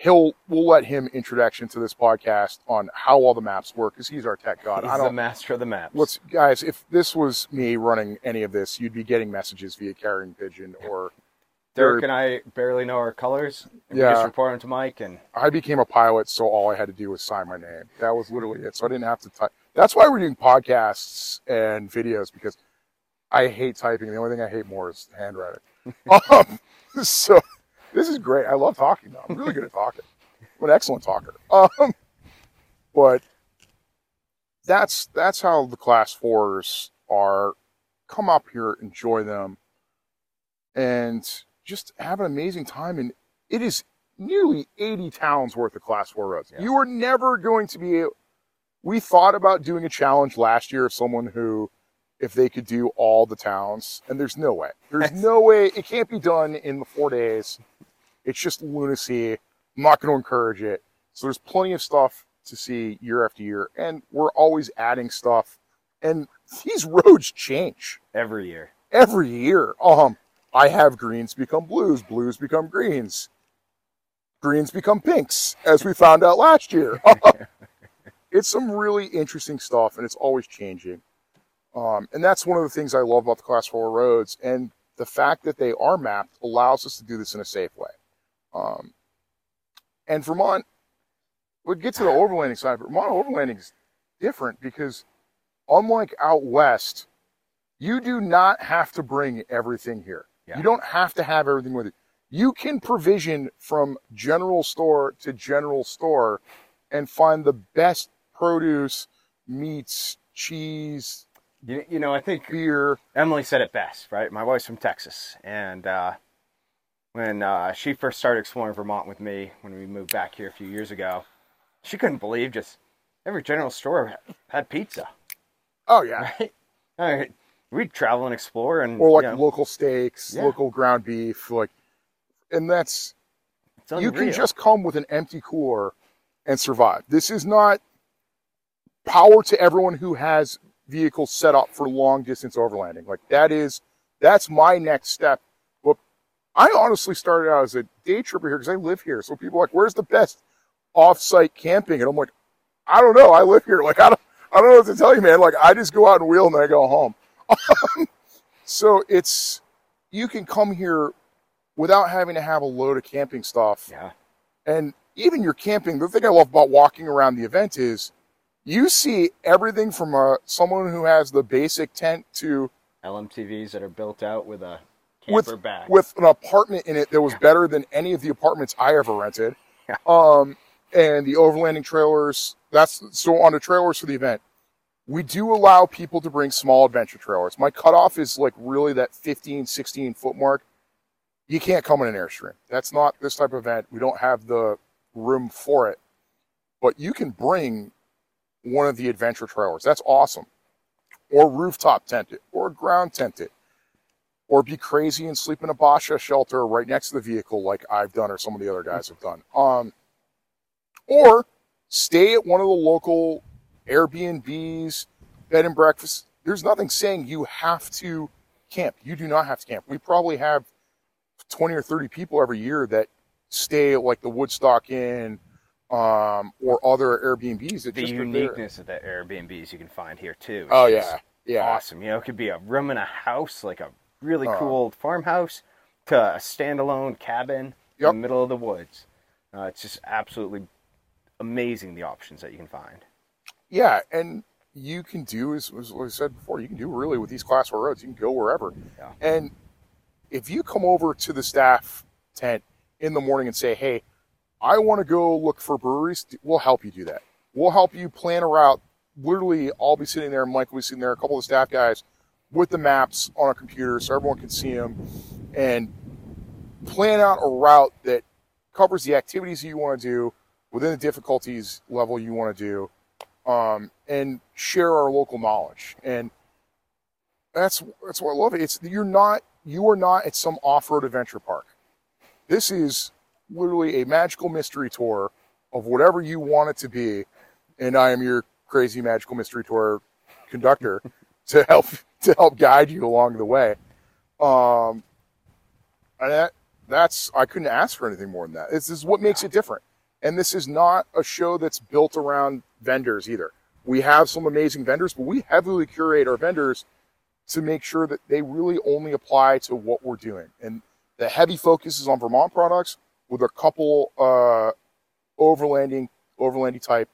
he'll we'll let him introduction to this podcast on how all the maps work because he's our tech god. He's I don't, the master of the maps. Let's guys, if this was me running any of this, you'd be getting messages via carrying pigeon or. Derek and I barely know our colors. And yeah, we just report them to Mike, and I became a pilot, so all I had to do was sign my name. That was literally it. So I didn't have to type. That's why we're doing podcasts and videos because I hate typing. The only thing I hate more is handwriting. um, so this is great. I love talking though. I'm really good at talking. I'm an excellent talker. Um, but that's that's how the class fours are. Come up here, enjoy them, and just have an amazing time. And it is nearly 80 towns worth of class four roads. Yeah. You are never going to be. We thought about doing a challenge last year of someone who, if they could do all the towns, and there's no way. There's no way. It can't be done in the four days. It's just lunacy. I'm not going to encourage it. So there's plenty of stuff to see year after year, and we're always adding stuff. And these roads change every year. Every year. Um, I have greens become blues, blues become greens, greens become pinks, as we found out last year. it's some really interesting stuff, and it's always changing. Um, and that's one of the things I love about the Class 4 roads. And the fact that they are mapped allows us to do this in a safe way. Um, and Vermont, we'll get to the overlanding side, but Vermont overlanding is different because unlike out west, you do not have to bring everything here. Yeah. You don't have to have everything with you. You can provision from general store to general store and find the best produce, meats, cheese, You, you know, I think beer. Emily said it best, right? My wife's from Texas, and uh, when uh, she first started exploring Vermont with me, when we moved back here a few years ago, she couldn't believe just every general store had pizza. Oh yeah. Right? I mean, we'd travel and explore, and Or like you know, local steaks, Yeah. local ground beef, like and that's you can just come with an empty cooler and survive. This is not power to everyone who has vehicles set up for long distance overlanding. Like that is that's my next step. I honestly started out as a day tripper here because I live here. So people are like, where's the best off-site camping? And I'm like, I don't know. I live here. Like I don't I don't know what to tell you, man. Like I just go out and wheel and then I go home. so it's you can come here without having to have a load of camping stuff. yeah, And even your camping, the thing I love about walking around the event is you see everything from uh, someone who has the basic tent to LMTVs that are built out with a with, back. with an apartment in it that was better than any of the apartments I ever rented. Yeah. Um, and the overlanding trailers, that's so on the trailers for the event. We do allow people to bring small adventure trailers. My cutoff is like really that 15, 16 foot mark. You can't come in an Airstream. That's not this type of event. We don't have the room for it. But you can bring one of the adventure trailers. That's awesome. Or rooftop tent it, or ground tent it or be crazy and sleep in a Basha shelter right next to the vehicle like I've done or some of the other guys have done. Um, or stay at one of the local Airbnbs, bed and breakfast. There's nothing saying you have to camp. You do not have to camp. We probably have 20 or 30 people every year that stay at like the Woodstock Inn um, or other Airbnbs. That the just are there. uniqueness of the Airbnbs you can find here too. Oh yeah, yeah. awesome. You know, it could be a room in a house, like a really Uh. cool farmhouse, to a standalone cabin Yep. in the middle of the woods. Uh, it's just absolutely amazing the options that you can find. Yeah, and you can do as, as I said before, you can do really with these class four roads. You can go wherever. Yeah. And if you come over to the staff tent in the morning and say, "Hey, I want to go look for breweries," we'll help you do that. We'll help you plan a route. Literally, I'll be sitting there, Mike will be sitting there, a couple of staff guys with the maps on a computer so everyone can see them, and plan out a route that covers the activities you want to do within the difficulties level you want to do um, and share our local knowledge. And that's that's what I love. It's you're not you are not at some off-road adventure park. This is literally a magical mystery tour of whatever you want it to be, and I am your crazy magical mystery tour conductor to help to help guide you along the way. Um, and that that's I couldn't ask for anything more than that. This is what makes it different. And this is not a show that's built around vendors either. We have some amazing vendors, but we heavily curate our vendors to make sure that they really only apply to what we're doing. And the heavy focus is on Vermont products with a couple uh, overlanding, overlanding type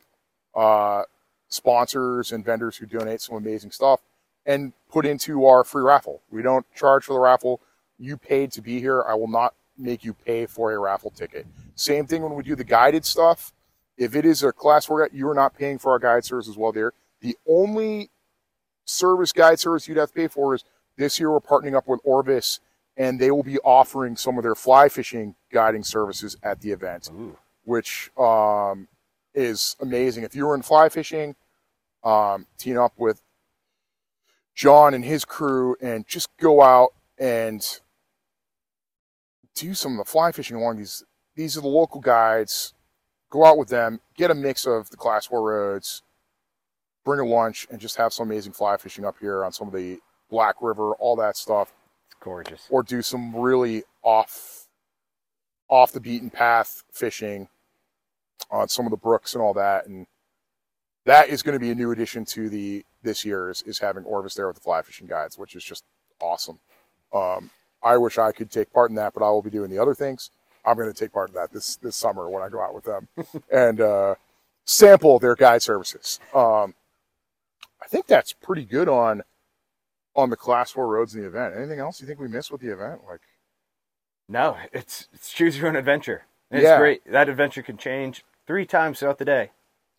uh, sponsors and vendors who donate some amazing stuff and put into our free raffle. We don't charge for the raffle. You paid to be here. I will not make you pay for a raffle ticket. Same thing when we do the guided stuff. If it is a class four, you are not paying for our guide service as well there. The only service guide service you'd have to pay for is this year we're partnering up with Orvis and they will be offering some of their fly fishing guiding services at the event Ooh. which um, is amazing. If you were in fly fishing, um, team up with John and his crew and just go out and do some of the fly fishing along these. These are the local guides. Go out with them, get a mix of the class four roads, bring a lunch, and just have some amazing fly fishing up here on some of the Black River, all that stuff It's gorgeous. or do some really off off the beaten path fishing on some of the brooks and all that and that is going to be a new addition to the this year is, is having Orvis there with the fly fishing guides which is just awesome um, I wish I could take part in that but I will be doing the other things I'm going to take part in that this this summer when I go out with them and uh, sample their guide services um, I think that's pretty good on on the class four roads in the event. Anything else you think we missed with the event? Like, No, it's it's choose your own adventure. And Yeah. It's great. That adventure can change three times throughout the day.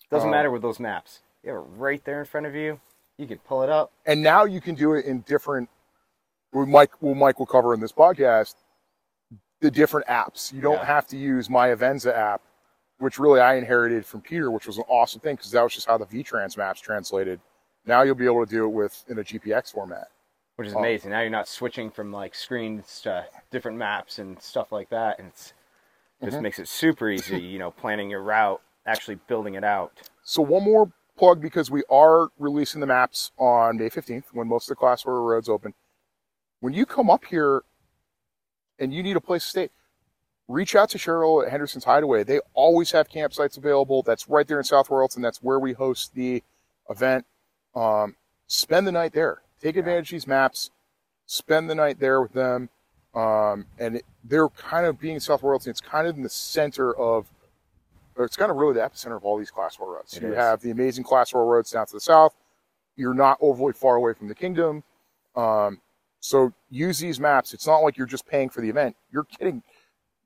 Doesn't Oh. matter with those maps. You have it right there in front of you. You can pull it up. and now you can do it in different. We Mike, well, Mike will cover in this podcast the different apps. You don't Yeah. have to use my Avenza app, which really I inherited from Peter, which was an awesome thing because that was just how the VTrans maps translated. Now you'll be able to do it with in a GPX format. which is Oh. amazing. Now you're not switching from like screens to different maps and stuff like that, and it's just Mhm. makes it super easy. You know, planning your route, actually building it out. So one more plug because we are releasing the maps on May 15th when most of the class four roads open. When you come up here and you need a place to stay, reach out to Cheryl at Henderson's Hideaway. They always have campsites available. That's right there in South Royalton. That's where we host the event. Um, spend the night there. Take advantage of these maps. Spend the night there with them. Um, and it, they're kind of being in South Royalton. It's kind of in the center of it's kind of really the epicenter of all these class four roads. It you is. have the amazing class four roads down to the south. You're not overly far away from the kingdom. Um, so use these maps. It's not like you're just paying for the event. You're getting,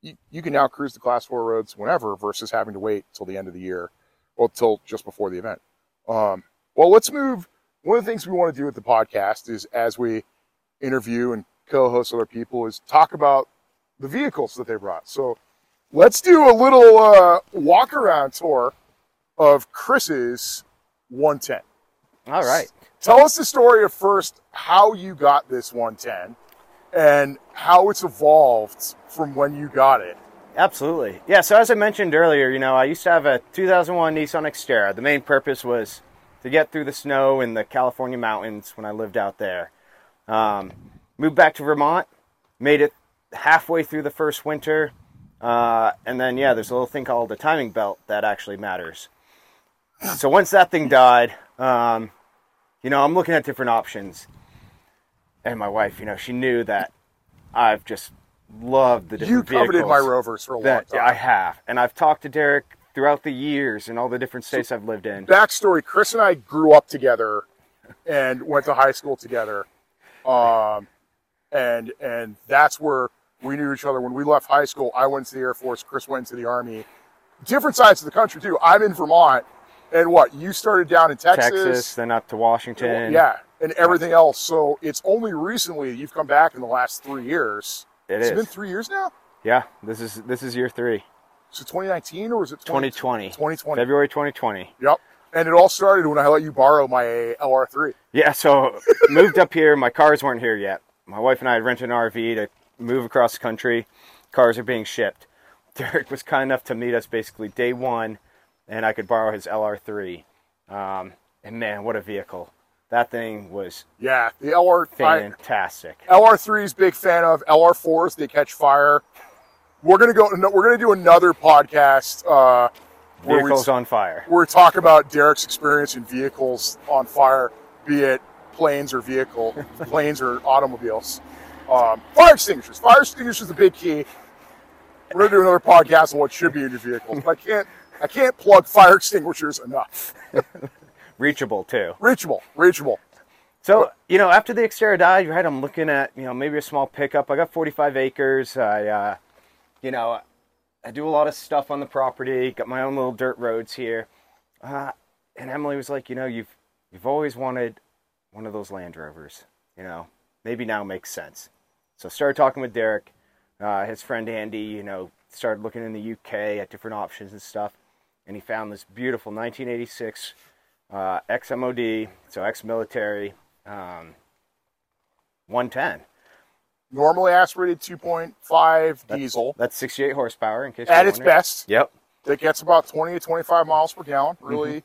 you, you can now cruise the class four roads whenever versus having to wait till the end of the year or till just before the event. Um, well, let's move. One of the things we want to do with the podcast is as we interview and co-host other people is talk about the vehicles that they brought. So let's do a little uh, walk around tour of Chris's 110. All right. Tell us the story of first how you got this 110 and how it's evolved from when you got it. Absolutely. Yeah, so as I mentioned earlier, you know, I used to have a 2001 Nissan Xterra. The main purpose was to get through the snow in the California mountains when I lived out there. Um, moved back to Vermont, made it halfway through the first winter, uh, and then, yeah, there's a little thing called a timing belt that actually matters. So once that thing died, um, you know, I'm looking at different options. And my wife, you know, she knew that I've just loved the different You coveted my Rovers for a long that time. I have, and I've talked to Derek throughout the years and all the different states I've lived in. Backstory: Chris and I grew up together and went to high school together, um, and and that's where we knew each other. When we left high school, I went to the Air Force. Chris went to the Army. Different sides of the country too. I'm in Vermont, and what you started down in Texas, then up to Washington. yeah, and everything else. So it's only recently you've come back in the last three years. it It's is. been three years now. Yeah, this is this is year three, So 2019 or was it 20, 2020, 2020? February 2020. Yep. And it all started when I let you borrow my LR3. Yeah, so moved up here. My cars weren't here yet. My wife and I had rented an RV to move across the country. Cars are being shipped. Derek was kind enough to meet us basically day one, and I could borrow his LR3. Um, and man, what a vehicle! That thing was Yeah, the LR fantastic. LR3's big fan of LR4s. They catch fire. We're gonna go. We're gonna do another podcast uh, where we Vehicles on fire. where we talk about Derek's experience in vehicles on fire, be it planes or vehicle, planes or automobiles. Um, fire extinguishers. Fire extinguishers is the big key. We're gonna do another podcast on what should be in your vehicle. But I can't. I can't plug fire extinguishers enough. Reachable too. Reachable, reachable. So, you know, after the Xterra died, right, I'm looking at, you know, maybe a small pickup. I got 45 acres. I, uh, you know, I do a lot of stuff on the property. Got my own little dirt roads here. Uh, and Emily was like, you know, you've you've always wanted one of those Land Rovers. You know, maybe now makes sense. So I started talking with Derek, uh, his friend Andy. You know, started looking in the UK at different options and stuff, and he found this beautiful 1986 uh, ex-MOD, so ex-military, um, 110. Normally aspirated 2.5 diesel That's 68 horsepower. In case at its wondering. best. Yep. that gets about 20 to 25 miles per gallon, Mm-hmm. really.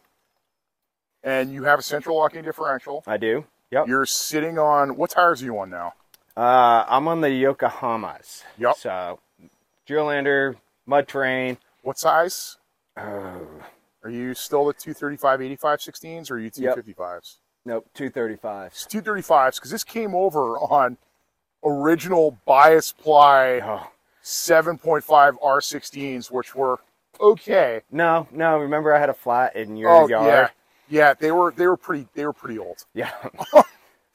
And you have a central locking differential. I do. Yep. You're sitting on what tires are you on now? Uh, I'm on the Yokohamas. Yep. So, Geolandar, mud terrain. What size? Oh, Are you still the 235 85 16s or are you Yep. 255s? nope, 235s. It's 235s because this came over on original bias ply Oh, 7.5 R16s, which were okay. no, no. Remember, I had a flat in your Oh yard. yeah, yeah. They were they were pretty they were pretty old. Yeah.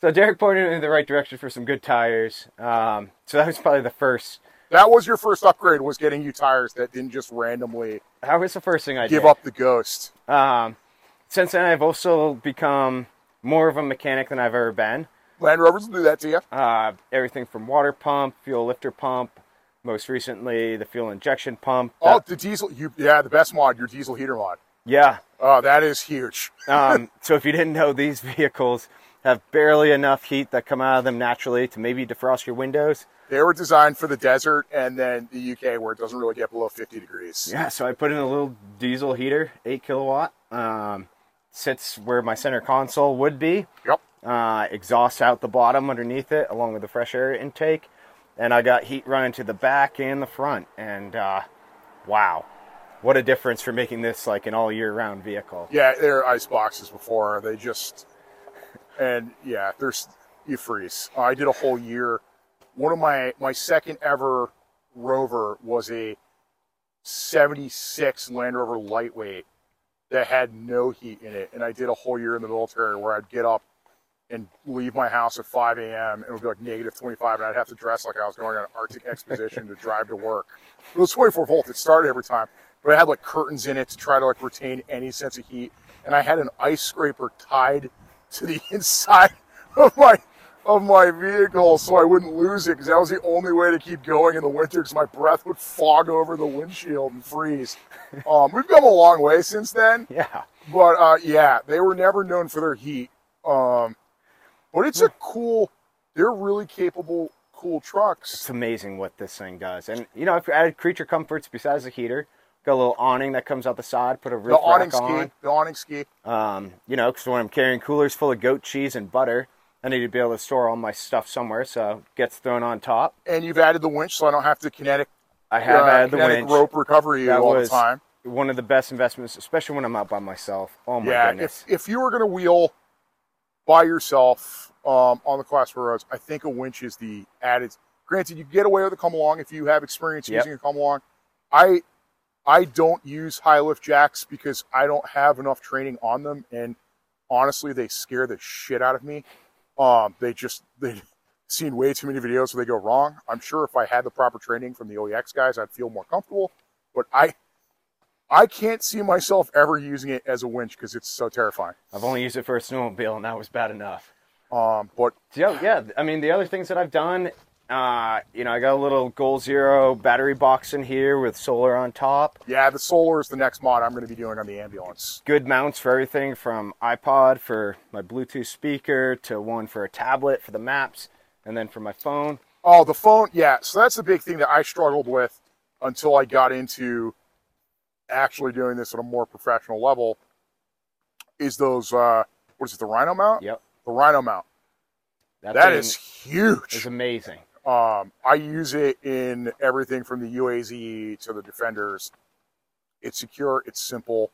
so Derek pointed me in the right direction for some good tires. Um, so that was probably the first That was your first upgrade was getting you tires that didn't just randomly That was the first thing I give did. up the ghost. Um, since then, I've also become more of a mechanic than I've ever been. Land Rovers will do that to you. Uh, everything from water pump, fuel lifter pump, most recently the fuel injection pump. Oh, That- the diesel. You yeah, the best mod, your diesel heater mod. yeah. Oh, that is huge. Um, so if you didn't know, these vehicles have barely enough heat that come out of them naturally to maybe defrost your windows. They were designed for the desert and then the UK where it doesn't really get below 50 degrees. Yeah, so I put in a little diesel heater, eight kilowatt. Um, sits where my center console would be. Yep. Uh, exhausts out the bottom underneath it, along with the fresh air intake, and I got heat running to the back and the front. And uh, wow, what a difference for making this like an all year round vehicle. Yeah, they're ice boxes before. They just and yeah, there's you freeze. Uh, I did a whole year. One of my my second ever Rover was a 76 Land Rover lightweight that had no heat in it, and I did a whole year in the military where I'd get up and leave my house at 5 a.m. and it would be like negative 25, and I'd have to dress like I was going on an Arctic expedition to drive to work. It was 24 volt. It started every time, but I had like curtains in it to try to like retain any sense of heat, and I had an ice scraper tied to the inside of my of my vehicle so I wouldn't lose it because that was the only way to keep going in the winter because my breath would fog over the windshield and freeze. Um, we've come a long way since then, Yeah, but uh, yeah, they were never known for their heat. Um, but it's a cool. They're really capable, cool trucks. it's amazing what this thing does. And you know, if you added creature comforts besides the heater, got a little awning that comes out the side, put a The roof awning rack on. ski, the awning ski. Um, you know, because when I'm carrying coolers full of goat cheese and butter, I need to be able to store all my stuff somewhere, so it gets thrown on top. And you've added the winch, so I don't have to kinetic, I have uh, added the winch. rope recovery That all the time. one of the best investments, especially when I'm out by myself. Oh my yeah, goodness! if if you were going to wheel by yourself um, on the class four roads, I think a winch is the added. Granted, you get away with a come along if you have experience Yep. using a come along. I I don't use high lift jacks because I don't have enough training on them, and honestly, they scare the shit out of me. Um, they just they've seen way too many videos where they go wrong. I'm sure if I had the proper training from the OEX guys, I'd feel more comfortable. But I I can't see myself ever using it as a winch because it's so terrifying. I've only used it for a snowmobile, and that was bad enough. Um, but So, yeah, I mean, the other things that I've done, uh, you know, I got a little Goal Zero battery box in here with solar on top. yeah, the solar is the next mod I'm going to be doing on the ambulance. Good mounts for everything from iPod for my Bluetooth speaker to one for a tablet for the maps, and then for my phone. Oh, the phone, yeah. So that's the big thing that I struggled with until I got into actually doing this at a more professional level. Is those uh, what is it? The Rhino mount? Yep. The Rhino mount. That, is huge. It's amazing. Um, I use it in everything from the UAZ to the Defenders. It's secure. It's simple.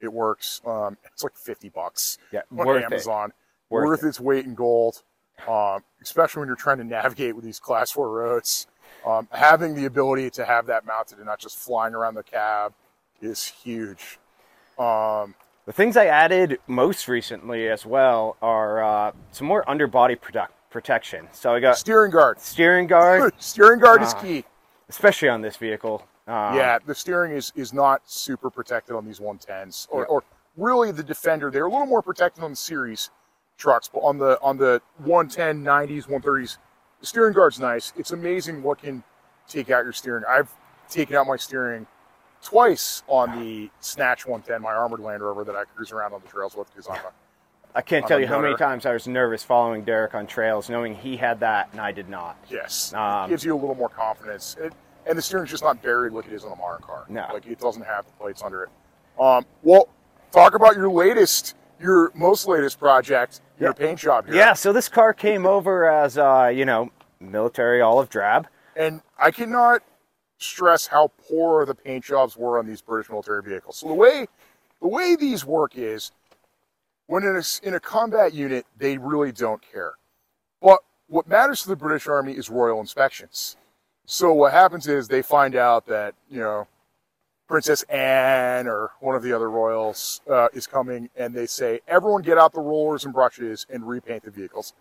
It works. Um, it's like fifty bucks Yeah, on worth Amazon. Worth Worth, its weight in gold. Um, especially when you're trying to navigate with these class four roads. Um, having the ability to have that mounted and not just flying around the cab is huge. Um, The things I added most recently as well are uh, some more underbody product protection. So I got steering guard. steering guard, steering guard is Ah. key. especially on this vehicle. Uh, yeah, the steering is is not super protected on these 110s, or, Yeah. or really the Defender. They're a little more protected on the series trucks, but on the on the 110, 90s, 130s, the steering guard's nice. It's amazing what can take out your steering. I've taken out my steering twice on the Snatch 110, my armored Land Rover that I cruise around on the trails with because I'm a I can't tell you how many times I was nervous following Derek on trails, knowing he had that and I did not. Yes. Um, it gives you a little more confidence. It, and the steering's just not buried like it is on a modern car. No. Like it doesn't have the plates under it. Um, well, talk about your latest, your most latest project, your Yeah. paint job here. Yeah, so this car came over as, uh, you know, military olive drab. And I cannot stress how poor the paint jobs were on these British military vehicles. So the way, the way these work is, when in a, in a combat unit, they really don't care. But what matters to the British Army is royal inspections. So what happens is they find out that you know Princess Anne or one of the other royals uh, is coming, and they say, "Everyone, get out the rollers and brushes and repaint the vehicles."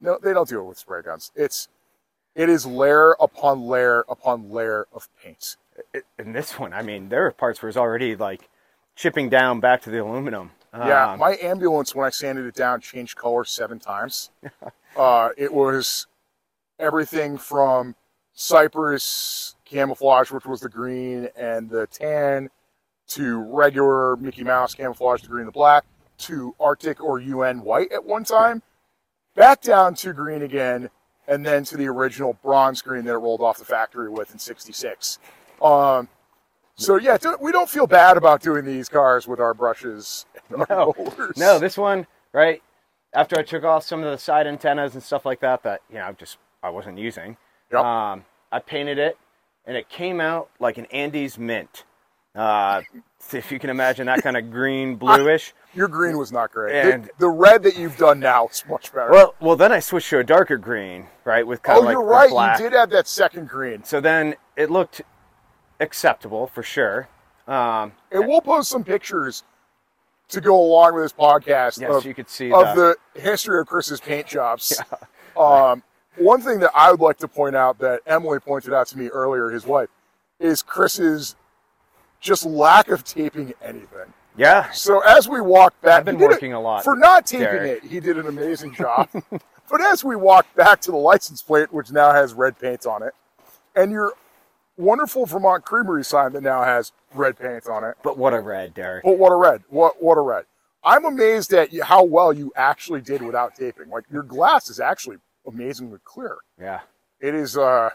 No, they don't do it with spray guns. It's It is layer upon layer upon layer of paint. In this one, I mean, there are parts where it's already like chipping down back to the aluminum. Yeah, Um, my ambulance when I sanded it down changed color seven times. uh, it was everything from cypress camouflage, which was the green and the tan, to regular Mickey Mouse camouflage, the green and the black, to Arctic or UN white at one time, back down to green again, and then to the original bronze green that it rolled off the factory with in '66. Um, so yeah, we don't feel bad about doing these cars with our brushes No. No, this one, right? After I took off some of the side antennas and stuff like that, that you know, I just I wasn't using. Yep. Um, I painted it, and it came out like an Andes mint. Uh, if you can imagine that kind of green bluish. Your green was not great. And- the, the red that you've done now is much better. Well, well, then I switched to a darker green, right? With kind oh, of like you're right. black. You did have that second green. So then it looked acceptable for sure. Um, And we'll post some pictures to go along with this podcast yes, of, you could see of the, the history of Chris's paint jobs. Um, one thing that I would like to point out that Emily pointed out to me earlier, his wife, is Chris's just lack of taping anything. yeah. So as we walk back, I've been it- working a lot, for not taping Derek. it. He did an amazing job. but as we walk back to the license plate, which now has red paint on it, and your wonderful Vermont Creamery sign that now has red paint on it. But what a red, Derek. But what a red! What what a red! I'm amazed at how well you actually did without taping. Like your glass is actually amazingly clear. Yeah. It is. uh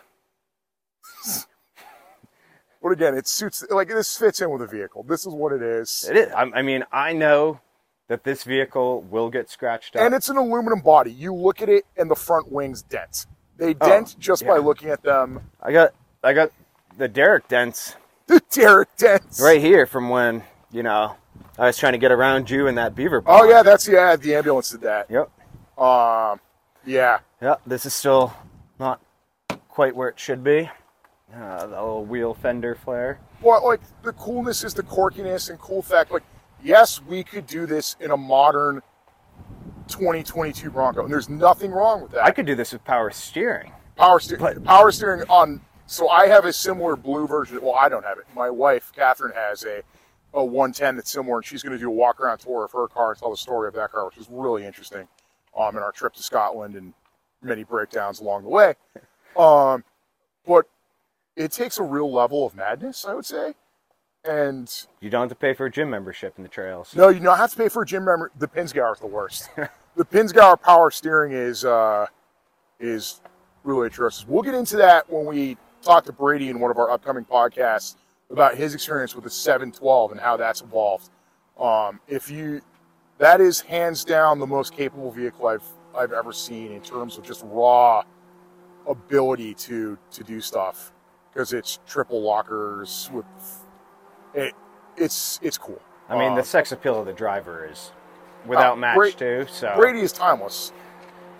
But again, it suits like this fits in with the vehicle. This is what it is. It is. I, I mean, I know that this vehicle will get scratched up. And it's an aluminum body. You look at it, and the front wings dent. They dent just by Oh, looking at them. I got, I got the Derek dents The Derek dents. right here from when you know I was trying to get around you in that beaver. Pond. Oh yeah, that's yeah. The ambulance did that. Yep. Um, yeah. Yep. This is still not quite where it should be. Uh, the little wheel fender flare. Well, like the coolness is the quirkiness and cool fact. Like, yes, we could do this in a modern 2022 Bronco, and there's nothing wrong with that. I could do this with power steering. power steering. Power steering on. So I have a similar blue version. Well, I don't have it. My wife Catherine has a a 110 that's similar, and she's going to do a walk around tour of her car and tell the story of that car, which is really interesting. Um, in our trip to Scotland and many breakdowns along the way. Um, but it takes a real level of madness, I would say. And You don't have to pay for a gym membership in the trails. no, you don't have to pay for a gym member. The Pinzgauer is the worst. the Pinzgauer power steering is uh, is really atrocious. We'll get into that when we talk to Brady in one of our upcoming podcasts about his experience with the 712 and how that's evolved. Um, if you, that is hands down the most capable vehicle I've I've ever seen in terms of just raw ability to to do stuff because it's triple lockers with it. It's it's cool. I mean, Um, the sex appeal of the driver is without Uh, match Bra- too. So Brady is timeless.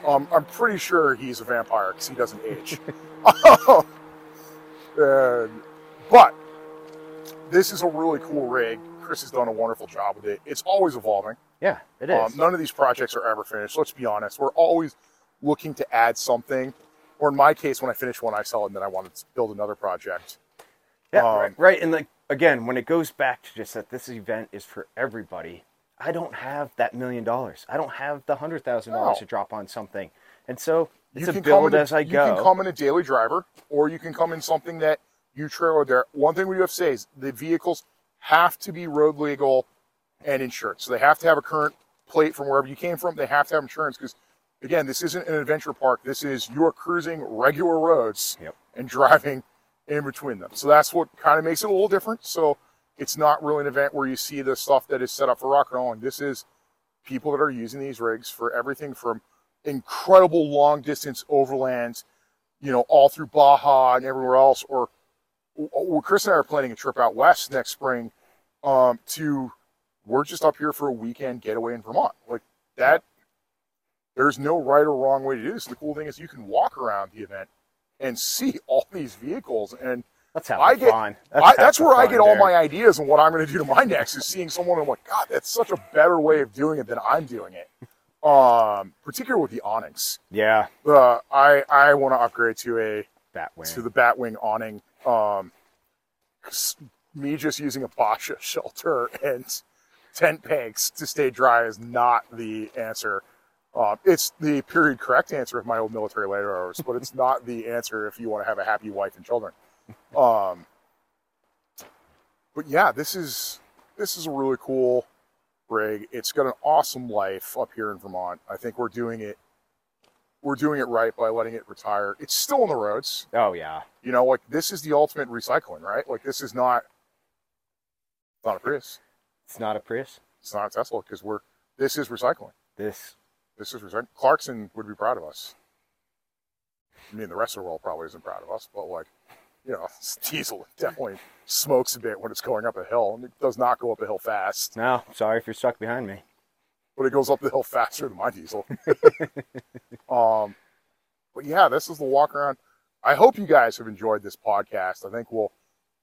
Um, I'm pretty sure he's a vampire because he doesn't age. But this is a really cool rig. Chris has done a wonderful job with it. It's always evolving. yeah, it is. Um, none of these projects are ever finished. Let's be honest. We're always looking to add something. Or in my case, when I finish one, I sell it and then I want to build another project. Yeah, Um, right, right. And like again, when it goes back to just that this event is for everybody, I don't have that million dollars. I don't have the hundred thousand dollars No. to drop on something, and so it's you can build come in a- as I you go. can come in a daily driver, or you can come in something that you trailer there. One thing we do have to say is the vehicles have to be road legal and insured. So they have to have a current plate from wherever you came from. They have to have insurance because, again, this isn't an adventure park. This is you are cruising regular roads Yep. and driving in between them. So that's what kind of makes it a little different. So it's not really an event where you see the stuff that is set up for rock and rolling. This is people that are using these rigs for everything from incredible long distance overlands, you know, all through Baja and everywhere else. Or, or Chris and I are planning a trip out west next spring um, to, we're just up here for a weekend getaway in Vermont. Like that, there's no right or wrong way to do this. The cool thing is you can walk around the event and see all these vehicles. And that's how I get- fun. I, that's where I get all my ideas and what I'm going to do to my next is seeing someone and I'm like, God, that's such a better way of doing it than I'm doing it. Um, particularly with the awnings. Yeah, Uh, I I want to upgrade to a Batwing. to the Batwing awning. Um, me just using a Basha shelter and tent pegs to stay dry is not the answer. Um, it's the period correct answer of my old military later hours, but it's not the answer if you want to have a happy wife and children. Um, but yeah, this is this is a really cool rig. It's got an awesome life up here in Vermont. I think we're doing it we're doing it right by letting it retire. It's still on the roads. oh yeah, You know, like this is the ultimate recycling, right? Like this is not not a Prius. it's not a Prius. It's not a Tesla because we're this is recycling. This This is recycling. Clarkson would be proud of us. I mean, the rest of the world probably isn't proud of us, but like, you know, diesel definitely smokes a bit when it's going up a hill, and it does not go up a hill fast, no. Sorry if you're stuck behind me. but it goes up the hill faster than my diesel. um, but yeah, this is the walk around. I hope you guys have enjoyed this podcast. I think we'll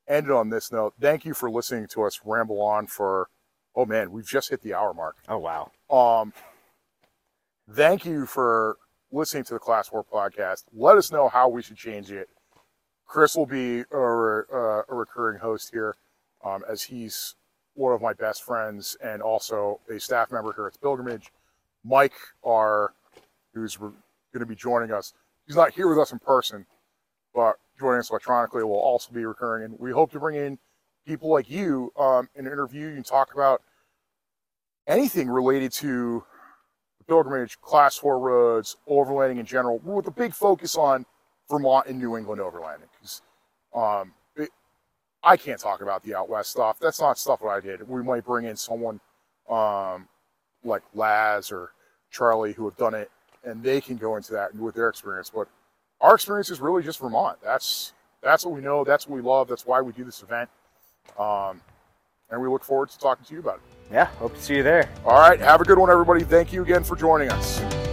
end it on this note. Thank you for listening to us ramble on for. Oh man, we've just hit the hour mark. Oh wow. Um, thank you for listening to the Class Four podcast. Let us know how we should change it. Chris will be a, uh, a recurring host here um, as he's one of my best friends and also a staff member here at the Pilgrimage. Mike, our, who's going to be joining us, he's not here with us in person, but joining us electronically will also be recurring. And we hope to bring in people like you um, and interview you and talk about anything related to the pilgrimage, class four roads, overlanding in general, with a big focus on Vermont and New England overlanding. Um, it- I can't talk about the out west stuff. That's not stuff that I did. We might bring in someone um, like Laz or Charlie who have done it, and they can go into that and do it with their experience. But our experience is really just Vermont. That's that's what we know. That's what we love. That's why we do this event. Um, and we look forward to talking to you about it. Yeah. Hope to see you there. All right. Have a good one, everybody. Thank you again for joining us.